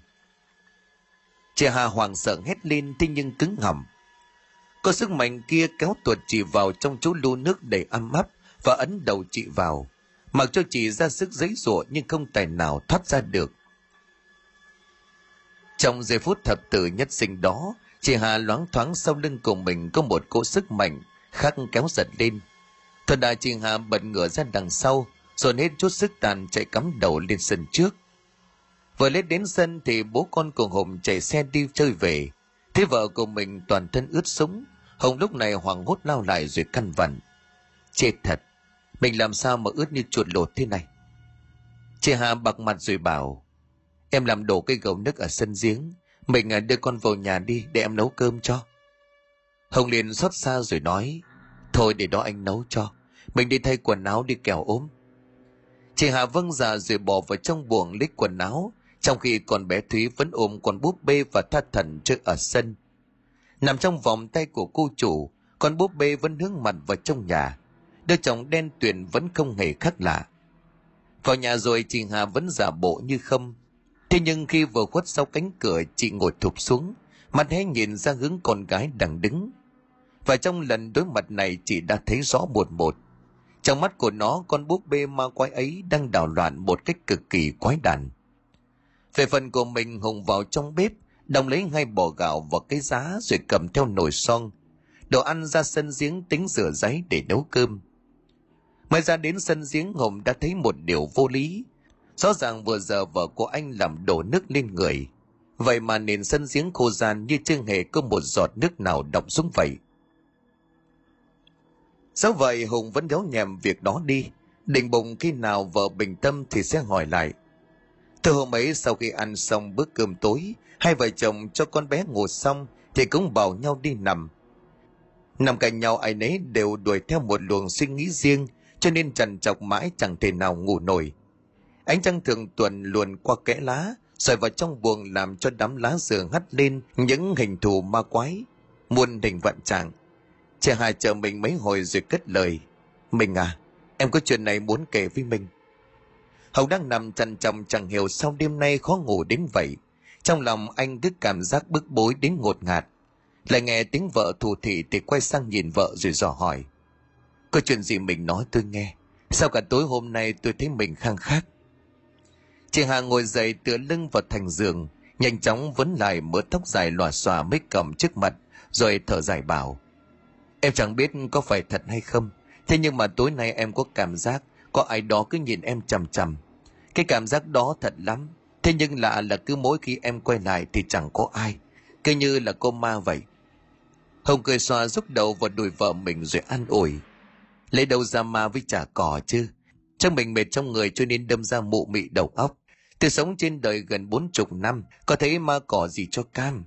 Chị Hà hoàng sợ hét lên thế nhưng cứng hầm. Có sức mạnh kia kéo tuột chị vào trong chỗ lu nước đầy ấm áp và ấn đầu chị vào, mặc cho chị ra sức giấy rủa nhưng không tài nào thoát ra được. Trong giây phút thập tử nhất sinh đó, chị Hà loáng thoáng sau lưng của mình có một cỗ sức mạnh khác kéo giật lên. Thật đại chị Hà bật ngửa ra đằng sau, dồn hết chút sức tàn chạy cắm đầu lên sân trước. Vừa lên đến sân thì bố con của Hùng chạy xe đi chơi về. Thế vợ của mình toàn thân ướt sũng. Hùng lúc này hoảng hốt lao lại rồi căn vặn. Chết thật, mình làm sao mà ướt như chuột lột thế này? Chị Hà bạc mặt rồi bảo, em làm đổ cái gầu nước ở sân giếng, mình à, đưa con vào nhà đi để em nấu cơm cho. Hồng liền xót xa rồi nói, thôi để đó anh nấu cho, mình đi thay quần áo đi kẻo ốm. Chị Hà vâng dạ rồi bỏ vào trong buồng lấy quần áo, trong khi con bé Thúy vẫn ôm con búp bê và tha thần chơi ở sân. Nằm trong vòng tay của cô chủ, con búp bê vẫn hướng mặt vào trong nhà. Đứa chồng đen tuyền vẫn không hề khác lạ. Vào nhà rồi chị Hà vẫn giả bộ như không. Thế nhưng khi vừa khuất sau cánh cửa chị ngồi thụp xuống, mặt hé nhìn ra hướng con gái đang đứng. Và trong lần đối mặt này chị đã thấy rõ một một. Trong mắt của nó con búp bê ma quái ấy đang đảo loạn một cách cực kỳ quái đản. Về phần của mình Hùng vào trong bếp, đồng lấy ngay bò gạo và cái giá rồi cầm theo nồi son. Đồ ăn ra sân giếng tính rửa giấy để nấu cơm. Mới ra đến sân giếng Hùng đã thấy một điều vô lý. Rõ ràng vừa giờ vợ của anh làm đổ nước lên người. Vậy mà nền sân giếng khô gian như chưa hề có một giọt nước nào đọng xuống vậy. Sao vậy Hùng vẫn giấu nhèm việc đó đi. Định bụng khi nào vợ bình tâm thì sẽ hỏi lại – từ hôm ấy sau khi ăn xong bữa cơm tối, hai vợ chồng cho con bé ngủ xong thì cũng bảo nhau đi nằm. Nằm cạnh nhau ai nấy đều đuổi theo một luồng suy nghĩ riêng cho nên trần chọc mãi chẳng thể nào ngủ nổi. Ánh trăng thường tuần luồn qua kẽ lá, soi vào trong buồng làm cho đám lá dừa hắt lên những hình thù ma quái, muôn hình vạn trạng. Chị hai chờ mình mấy hồi rồi cất lời. Mình à, em có chuyện này muốn kể với mình. Hồng đang nằm chăn chồng chẳng hiểu sao đêm nay khó ngủ đến vậy. Trong lòng anh cứ cảm giác bức bối đến ngột ngạt. Lại nghe tiếng vợ thù thị thì quay sang nhìn vợ rồi dò hỏi. Có chuyện gì mình nói tôi nghe. Sao cả tối hôm nay tôi thấy mình khang khác. Chị Hà ngồi dậy tựa lưng vào thành giường, nhanh chóng vấn lại mớ tóc dài lòa xòa mấy cầm trước mặt, rồi thở dài bảo. Em chẳng biết có phải thật hay không, thế nhưng mà tối nay em có cảm giác có ai đó cứ nhìn em chằm chằm cái cảm giác đó thật lắm. Thế nhưng lạ là cứ mỗi khi em quay lại thì chẳng có ai. Cứ như là cô ma vậy. Hồng cười xoa rút đầu vào đùi vợ mình rồi an ủi. Lấy đâu ra ma với chả cỏ chứ. Chắc mình mệt trong người cho nên đâm ra mụ mị đầu óc. Tôi sống trên đời gần bốn chục năm, có thấy ma cỏ gì cho cam.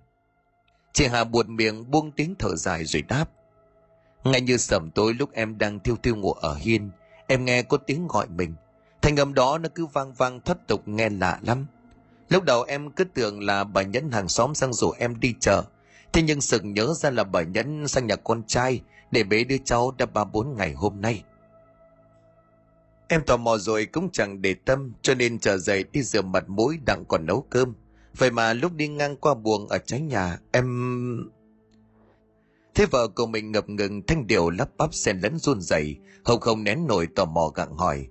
Chị Hà buột miệng buông tiếng thở dài rồi đáp. Ngay như sầm tối lúc em đang thiêu thiêu ngủ ở hiên, em nghe có tiếng gọi mình. Thành âm đó nó cứ vang vang thoát tục nghe lạ lắm. Lúc đầu em cứ tưởng là bà Nhẫn hàng xóm sang rủ em đi chợ. Thế nhưng sực nhớ ra là bà Nhẫn sang nhà con trai để bế đứa cháu đã ba bốn ngày hôm nay. Em tò mò rồi cũng chẳng để tâm cho nên trở dậy đi rửa mặt mũi đặng còn nấu cơm. Vậy mà lúc đi ngang qua buồng ở trái nhà em... Thế vợ của mình ngập ngừng thanh điều lắp bắp xen lẫn run rẩy Hồng không nén nổi tò mò gặng hỏi.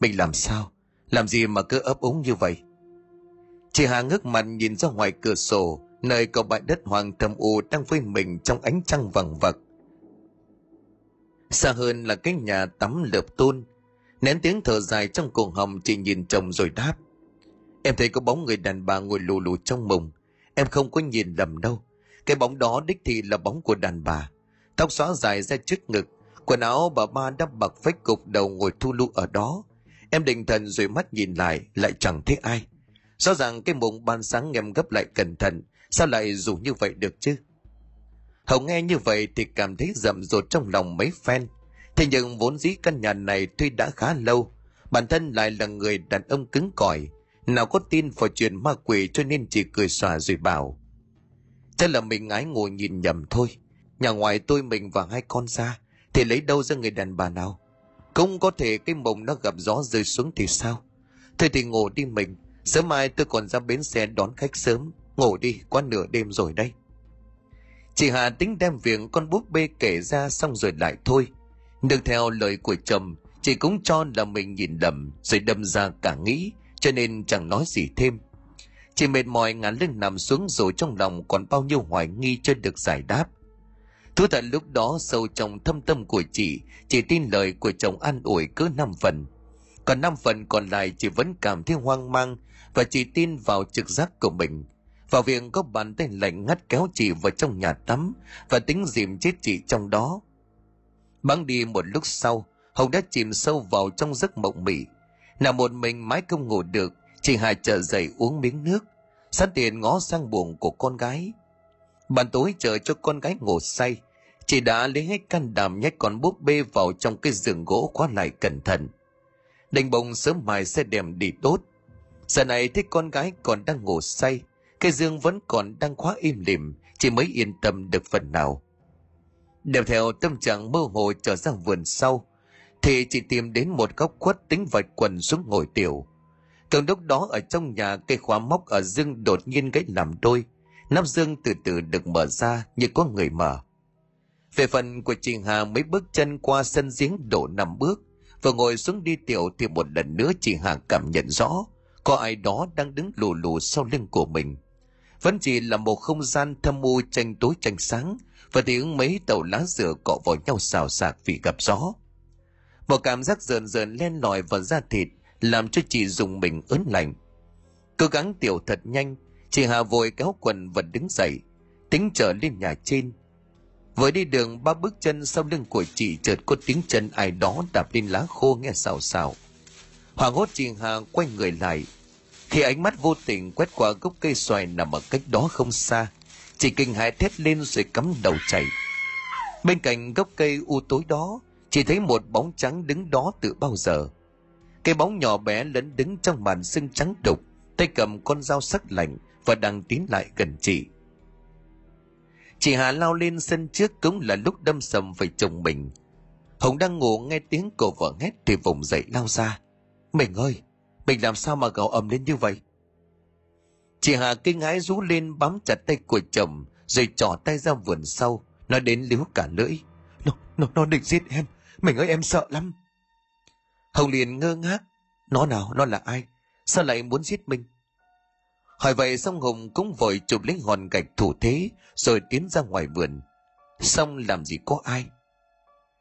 Mình làm sao? Làm gì mà cứ ấp úng như vậy? Chị Hà ngước mặt nhìn ra ngoài cửa sổ, nơi có bãi đất hoàng thâm u đang với mình trong ánh trăng vằng vặc. Xa hơn là cái nhà tắm lợp tôn. Nén tiếng thở dài trong cuồng hồng chị nhìn chồng rồi đáp. Em thấy có bóng người đàn bà ngồi lù lù trong mùng. Em không có nhìn lầm đâu. Cái bóng đó đích thị là bóng của đàn bà. Tóc xóa dài ra trước ngực. Quần áo bà ba đắp bạc phách cục đầu ngồi thu lụ ở đó. Em định thần rồi mắt nhìn lại, lại chẳng thấy ai. Rõ ràng cái mùng ban sáng em gấp lại cẩn thận, sao lại dù như vậy được chứ? Hồng nghe như vậy thì cảm thấy rậm rột trong lòng mấy phen. Thế nhưng vốn dĩ căn nhà này tuy đã khá lâu, bản thân lại là người đàn ông cứng cỏi, nào có tin vào chuyện ma quỷ cho nên chỉ cười xòa rồi bảo. Chắc là mình ái ngồi nhìn nhầm thôi. Nhà ngoài tôi mình và hai con ra, thì lấy đâu ra người đàn bà nào? Cũng có thể cái mông nó gặp gió rơi xuống thì sao? thế thì ngủ đi mình, sớm mai tôi còn ra bến xe đón khách sớm. Ngủ đi, qua nửa đêm rồi đây. Chị Hà tính đem việc con búp bê kể ra xong rồi lại thôi. Được theo lời của chồng, chị cũng cho là mình nhìn lầm rồi đâm ra cả nghĩ, cho nên chẳng nói gì thêm. Chị mệt mỏi ngả lưng nằm xuống rồi trong lòng còn bao nhiêu hoài nghi chưa được giải đáp. Thú thật lúc đó sâu trong thâm tâm của chị, chỉ tin lời của chồng an ủi cứ năm phần. Còn năm phần còn lại chị vẫn cảm thấy hoang mang và chỉ tin vào trực giác của mình. Vào việc có bàn tay lạnh ngắt kéo chị vào trong nhà tắm và tính dìm chết chị trong đó. Băng đi một lúc sau, Hồng đã chìm sâu vào trong giấc mộng mị. Nằm một mình mãi không ngủ được, chị Hà trở dậy uống miếng nước, sẵn tiền ngó sang buồng của con gái. Bàn tối chờ cho con gái ngủ say, chị đã lấy hết can đảm nhét con búp bê vào trong cái giường gỗ khóa lại cẩn thận. Đành bồng sớm mai sẽ đem đi đốt. Giờ này thấy con gái còn đang ngủ say, cái giường vẫn còn đang khóa im lìm, chị mới yên tâm được phần nào. Đều theo tâm trạng mơ hồ trở ra vườn sau, thì chị tìm đến một góc khuất tính vạch quần xuống ngồi tiểu. Thường lúc đó ở trong nhà cây khóa móc ở dương đột nhiên gãy làm đôi, nắp dương từ từ được mở ra như có người mở. Về phần của chị Hà mấy bước chân qua sân giếng đổ năm bước, vừa ngồi xuống đi tiểu thì một lần nữa chị Hà cảm nhận rõ, có ai đó đang đứng lù lù sau lưng của mình. Vẫn chỉ là một không gian thâm u tranh tối tranh sáng, và tiếng mấy tàu lá dừa cọ vào nhau xào xạc vì gặp gió. Một cảm giác rờn rờn len lỏi vào da thịt, làm cho chị dùng mình ớn lạnh. Cố gắng tiểu thật nhanh, chị Hà vội kéo quần và đứng dậy, tính trở lên nhà trên. Vừa đi đường ba bước chân sau lưng của chị chợt có tiếng chân ai đó đạp lên lá khô nghe xào xào. Hoàng hốt chị Hà quay người lại. Khi ánh mắt vô tình quét qua gốc cây xoài nằm ở cách đó không xa, chị kinh hãi thét lên rồi cắm đầu chạy. Bên cạnh gốc cây u tối đó, chị thấy một bóng trắng đứng đó từ bao giờ. Cái bóng nhỏ bé lẫn đứng trong màn sưng trắng đục, tay cầm con dao sắc lạnh và đang tiến lại gần chị. Chị Hà lao lên sân trước cũng là lúc đâm sầm về chồng mình. Hồng đang ngủ nghe tiếng cổ vợ hét thì vùng dậy lao ra. Mình ơi, mình làm sao mà gào ầm lên như vậy? Chị Hà kinh hãi rú lên bám chặt tay của chồng rồi trỏ tay ra vườn sau, nó đến liếu cả lưỡi. Nó, nó, nó định giết em, mình ơi em sợ lắm. Hồng liền ngơ ngác. Nó nào, nó là ai? Sao lại muốn giết mình? Hỏi vậy xong Hùng cũng vội chụp lấy hòn gạch thủ thế rồi tiến ra ngoài vườn. Xong làm gì có ai?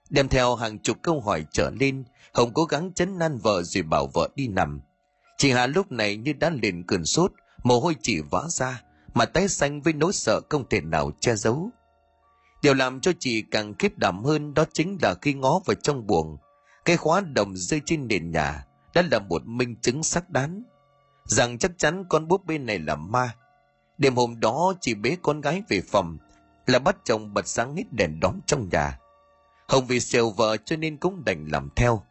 Đem theo hàng chục câu hỏi trở lên, Hồng cố gắng chấn nan vợ rồi bảo vợ đi nằm. Chị Hà lúc này như đã liền cơn sốt, mồ hôi chỉ vã ra, mà tái xanh với nỗi sợ không thể nào che giấu. Điều làm cho chị càng khiếp đảm hơn đó chính là khi ngó vào trong buồng, cái khóa đồng rơi trên nền nhà đã là một minh chứng xác đáng. Rằng chắc chắn con búp bê này là ma. Đêm hôm đó chị bế con gái về phòng, là bắt chồng bật sáng hết đèn đóm trong nhà. Hồng vì sều vợ cho nên cũng đành làm theo.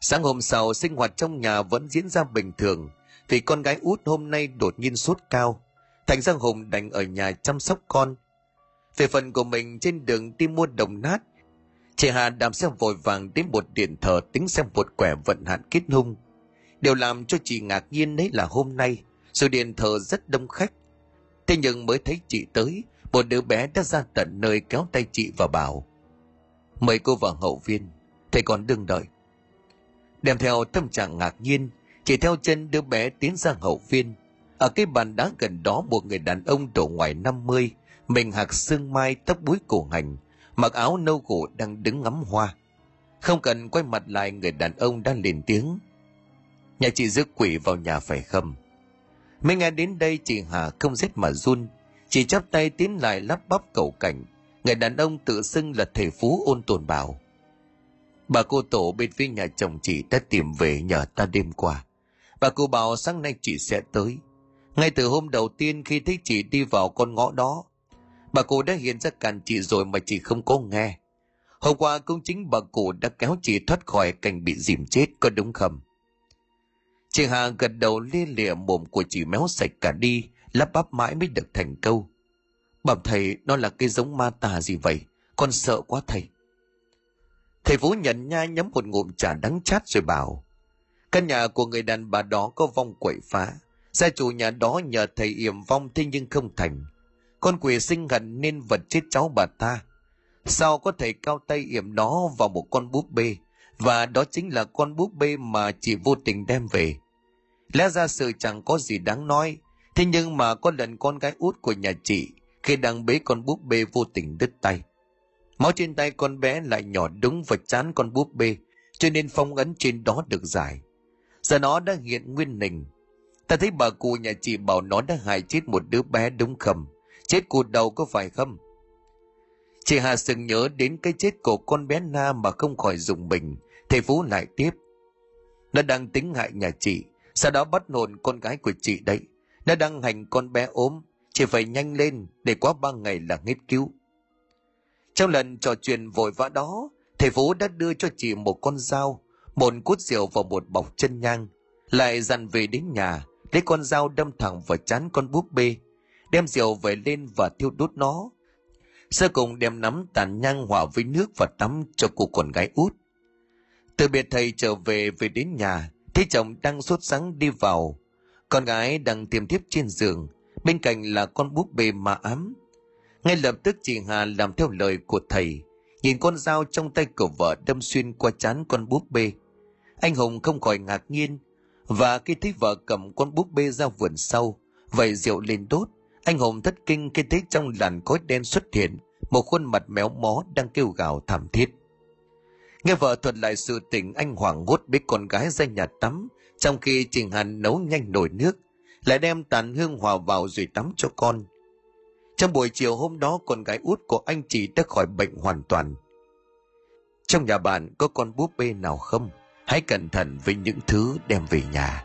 Sáng hôm sau, sinh hoạt trong nhà vẫn diễn ra bình thường, vì con gái út hôm nay đột nhiên sốt cao. Thành ra hùng đành ở nhà chăm sóc con. Về phần của mình, trên đường đi mua đồng nát chị hà đạp xe vội vàng đến một điện thờ tính xem một quẻ vận hạn kết hung. Điều làm cho chị ngạc nhiên đấy là hôm nay sự điện thờ rất đông khách. Thế nhưng mới thấy chị tới một đứa bé đã ra tận nơi kéo tay chị và bảo mời cô vào hậu viên thầy còn đừng đợi. Đem theo tâm trạng ngạc nhiên chỉ theo chân đứa bé tiến ra hậu viên. Ở cái bàn đá gần đó một người đàn ông độ ngoài 50, mình hạc xương mai tóc búi cổ hành, mặc áo nâu cổ đang đứng ngắm hoa. Không cần quay mặt lại người đàn ông đang lên tiếng. Nhà chị rước quỷ vào nhà phải không? Mới nghe đến đây chị Hà không rét mà run, chỉ chắp tay tiến lại lắp bắp cầu cảnh. Người đàn ông tự xưng là thầy phú ôn tồn bảo. Bà cô tổ bên phía nhà chồng chị đã tìm về nhờ ta đêm qua. Bà cô bảo sáng nay chị sẽ tới. Ngay từ hôm đầu tiên khi thấy chị đi vào con ngõ đó, bà cụ đã hiện ra cản chị rồi mà chị không có nghe. Hôm qua cũng chính bà cụ đã kéo chị thoát khỏi cảnh bị dìm chết có đúng không? Chị Hà gật đầu lia lịa mồm của chị méo sạch cả đi, lắp bắp mãi mới được thành câu. Bảo thầy, nó là cái giống ma tà gì vậy? Con sợ quá thầy. Thầy vũ nhận nhai nhấm một ngụm trà đắng chát rồi bảo. Căn nhà của người đàn bà đó có vong quậy phá. Gia chủ nhà đó nhờ thầy yểm vong thế nhưng không thành. Con quỷ sinh hận nên vật chết cháu bà ta. Sao có thể cao tay yểm nó vào một con búp bê? Và đó chính là con búp bê mà chị vô tình đem về. Lẽ ra sự chẳng có gì đáng nói. Thế nhưng mà có lần con gái út của nhà chị khi đang bế con búp bê vô tình đứt tay. Máu trên tay con bé lại nhỏ đúng vào chán con búp bê, cho nên phong ấn trên đó được giải. Giờ nó đã hiện nguyên hình, Ta thấy bà cụ nhà chị bảo nó đã hại chết một đứa bé đúng không? Chết cụt đầu có phải không? Chị Hà sừng nhớ đến cái chết của con bé Na mà không khỏi dùng mình. Thầy Phú lại tiếp. Nó đang tính hại nhà chị. Sau đó bắt hồn con gái của chị đấy. Nó đang hành con bé ốm. Chị phải nhanh lên để quá ba ngày là hết cứu. Trong lần trò chuyện vội vã đó, thầy Phú đã đưa cho chị một con dao, một cút rượu và một bọc chân nhang. Lại dặn về đến nhà, lấy con dao đâm thẳng vào chán con búp bê, đem rượu về lên và thiêu đốt nó. Sơ cùng đem nắm tàn nhang hòa với nước và tắm cho cô con gái út. Từ biệt thầy trở về về đến nhà, thấy chồng đang sốt sắng đi vào. Con gái đang tiềm thiếp trên giường, bên cạnh là con búp bê mà ám. Ngay lập tức chị Hà làm theo lời của thầy, nhìn con dao trong tay của vợ đâm xuyên qua chán con búp bê. Anh Hùng không khỏi ngạc nhiên, và khi thấy vợ cầm con búp bê ra vườn sau, vậy rượu lên đốt, anh Hùng thất kinh khi thấy trong làn khói đen xuất hiện một khuôn mặt méo mó đang kêu gào thảm thiết. Nghe vợ thuật lại sự tình anh hoảng hốt biết con gái ra nhà tắm, trong khi Trình Hàn nấu nhanh nồi nước, lại đem tàn hương hòa vào rồi tắm cho con. Trong buổi chiều hôm đó con gái út của anh chị đã khỏi bệnh hoàn toàn. Trong nhà bạn có con búp bê nào không? hãy cẩn thận với những thứ đem về nhà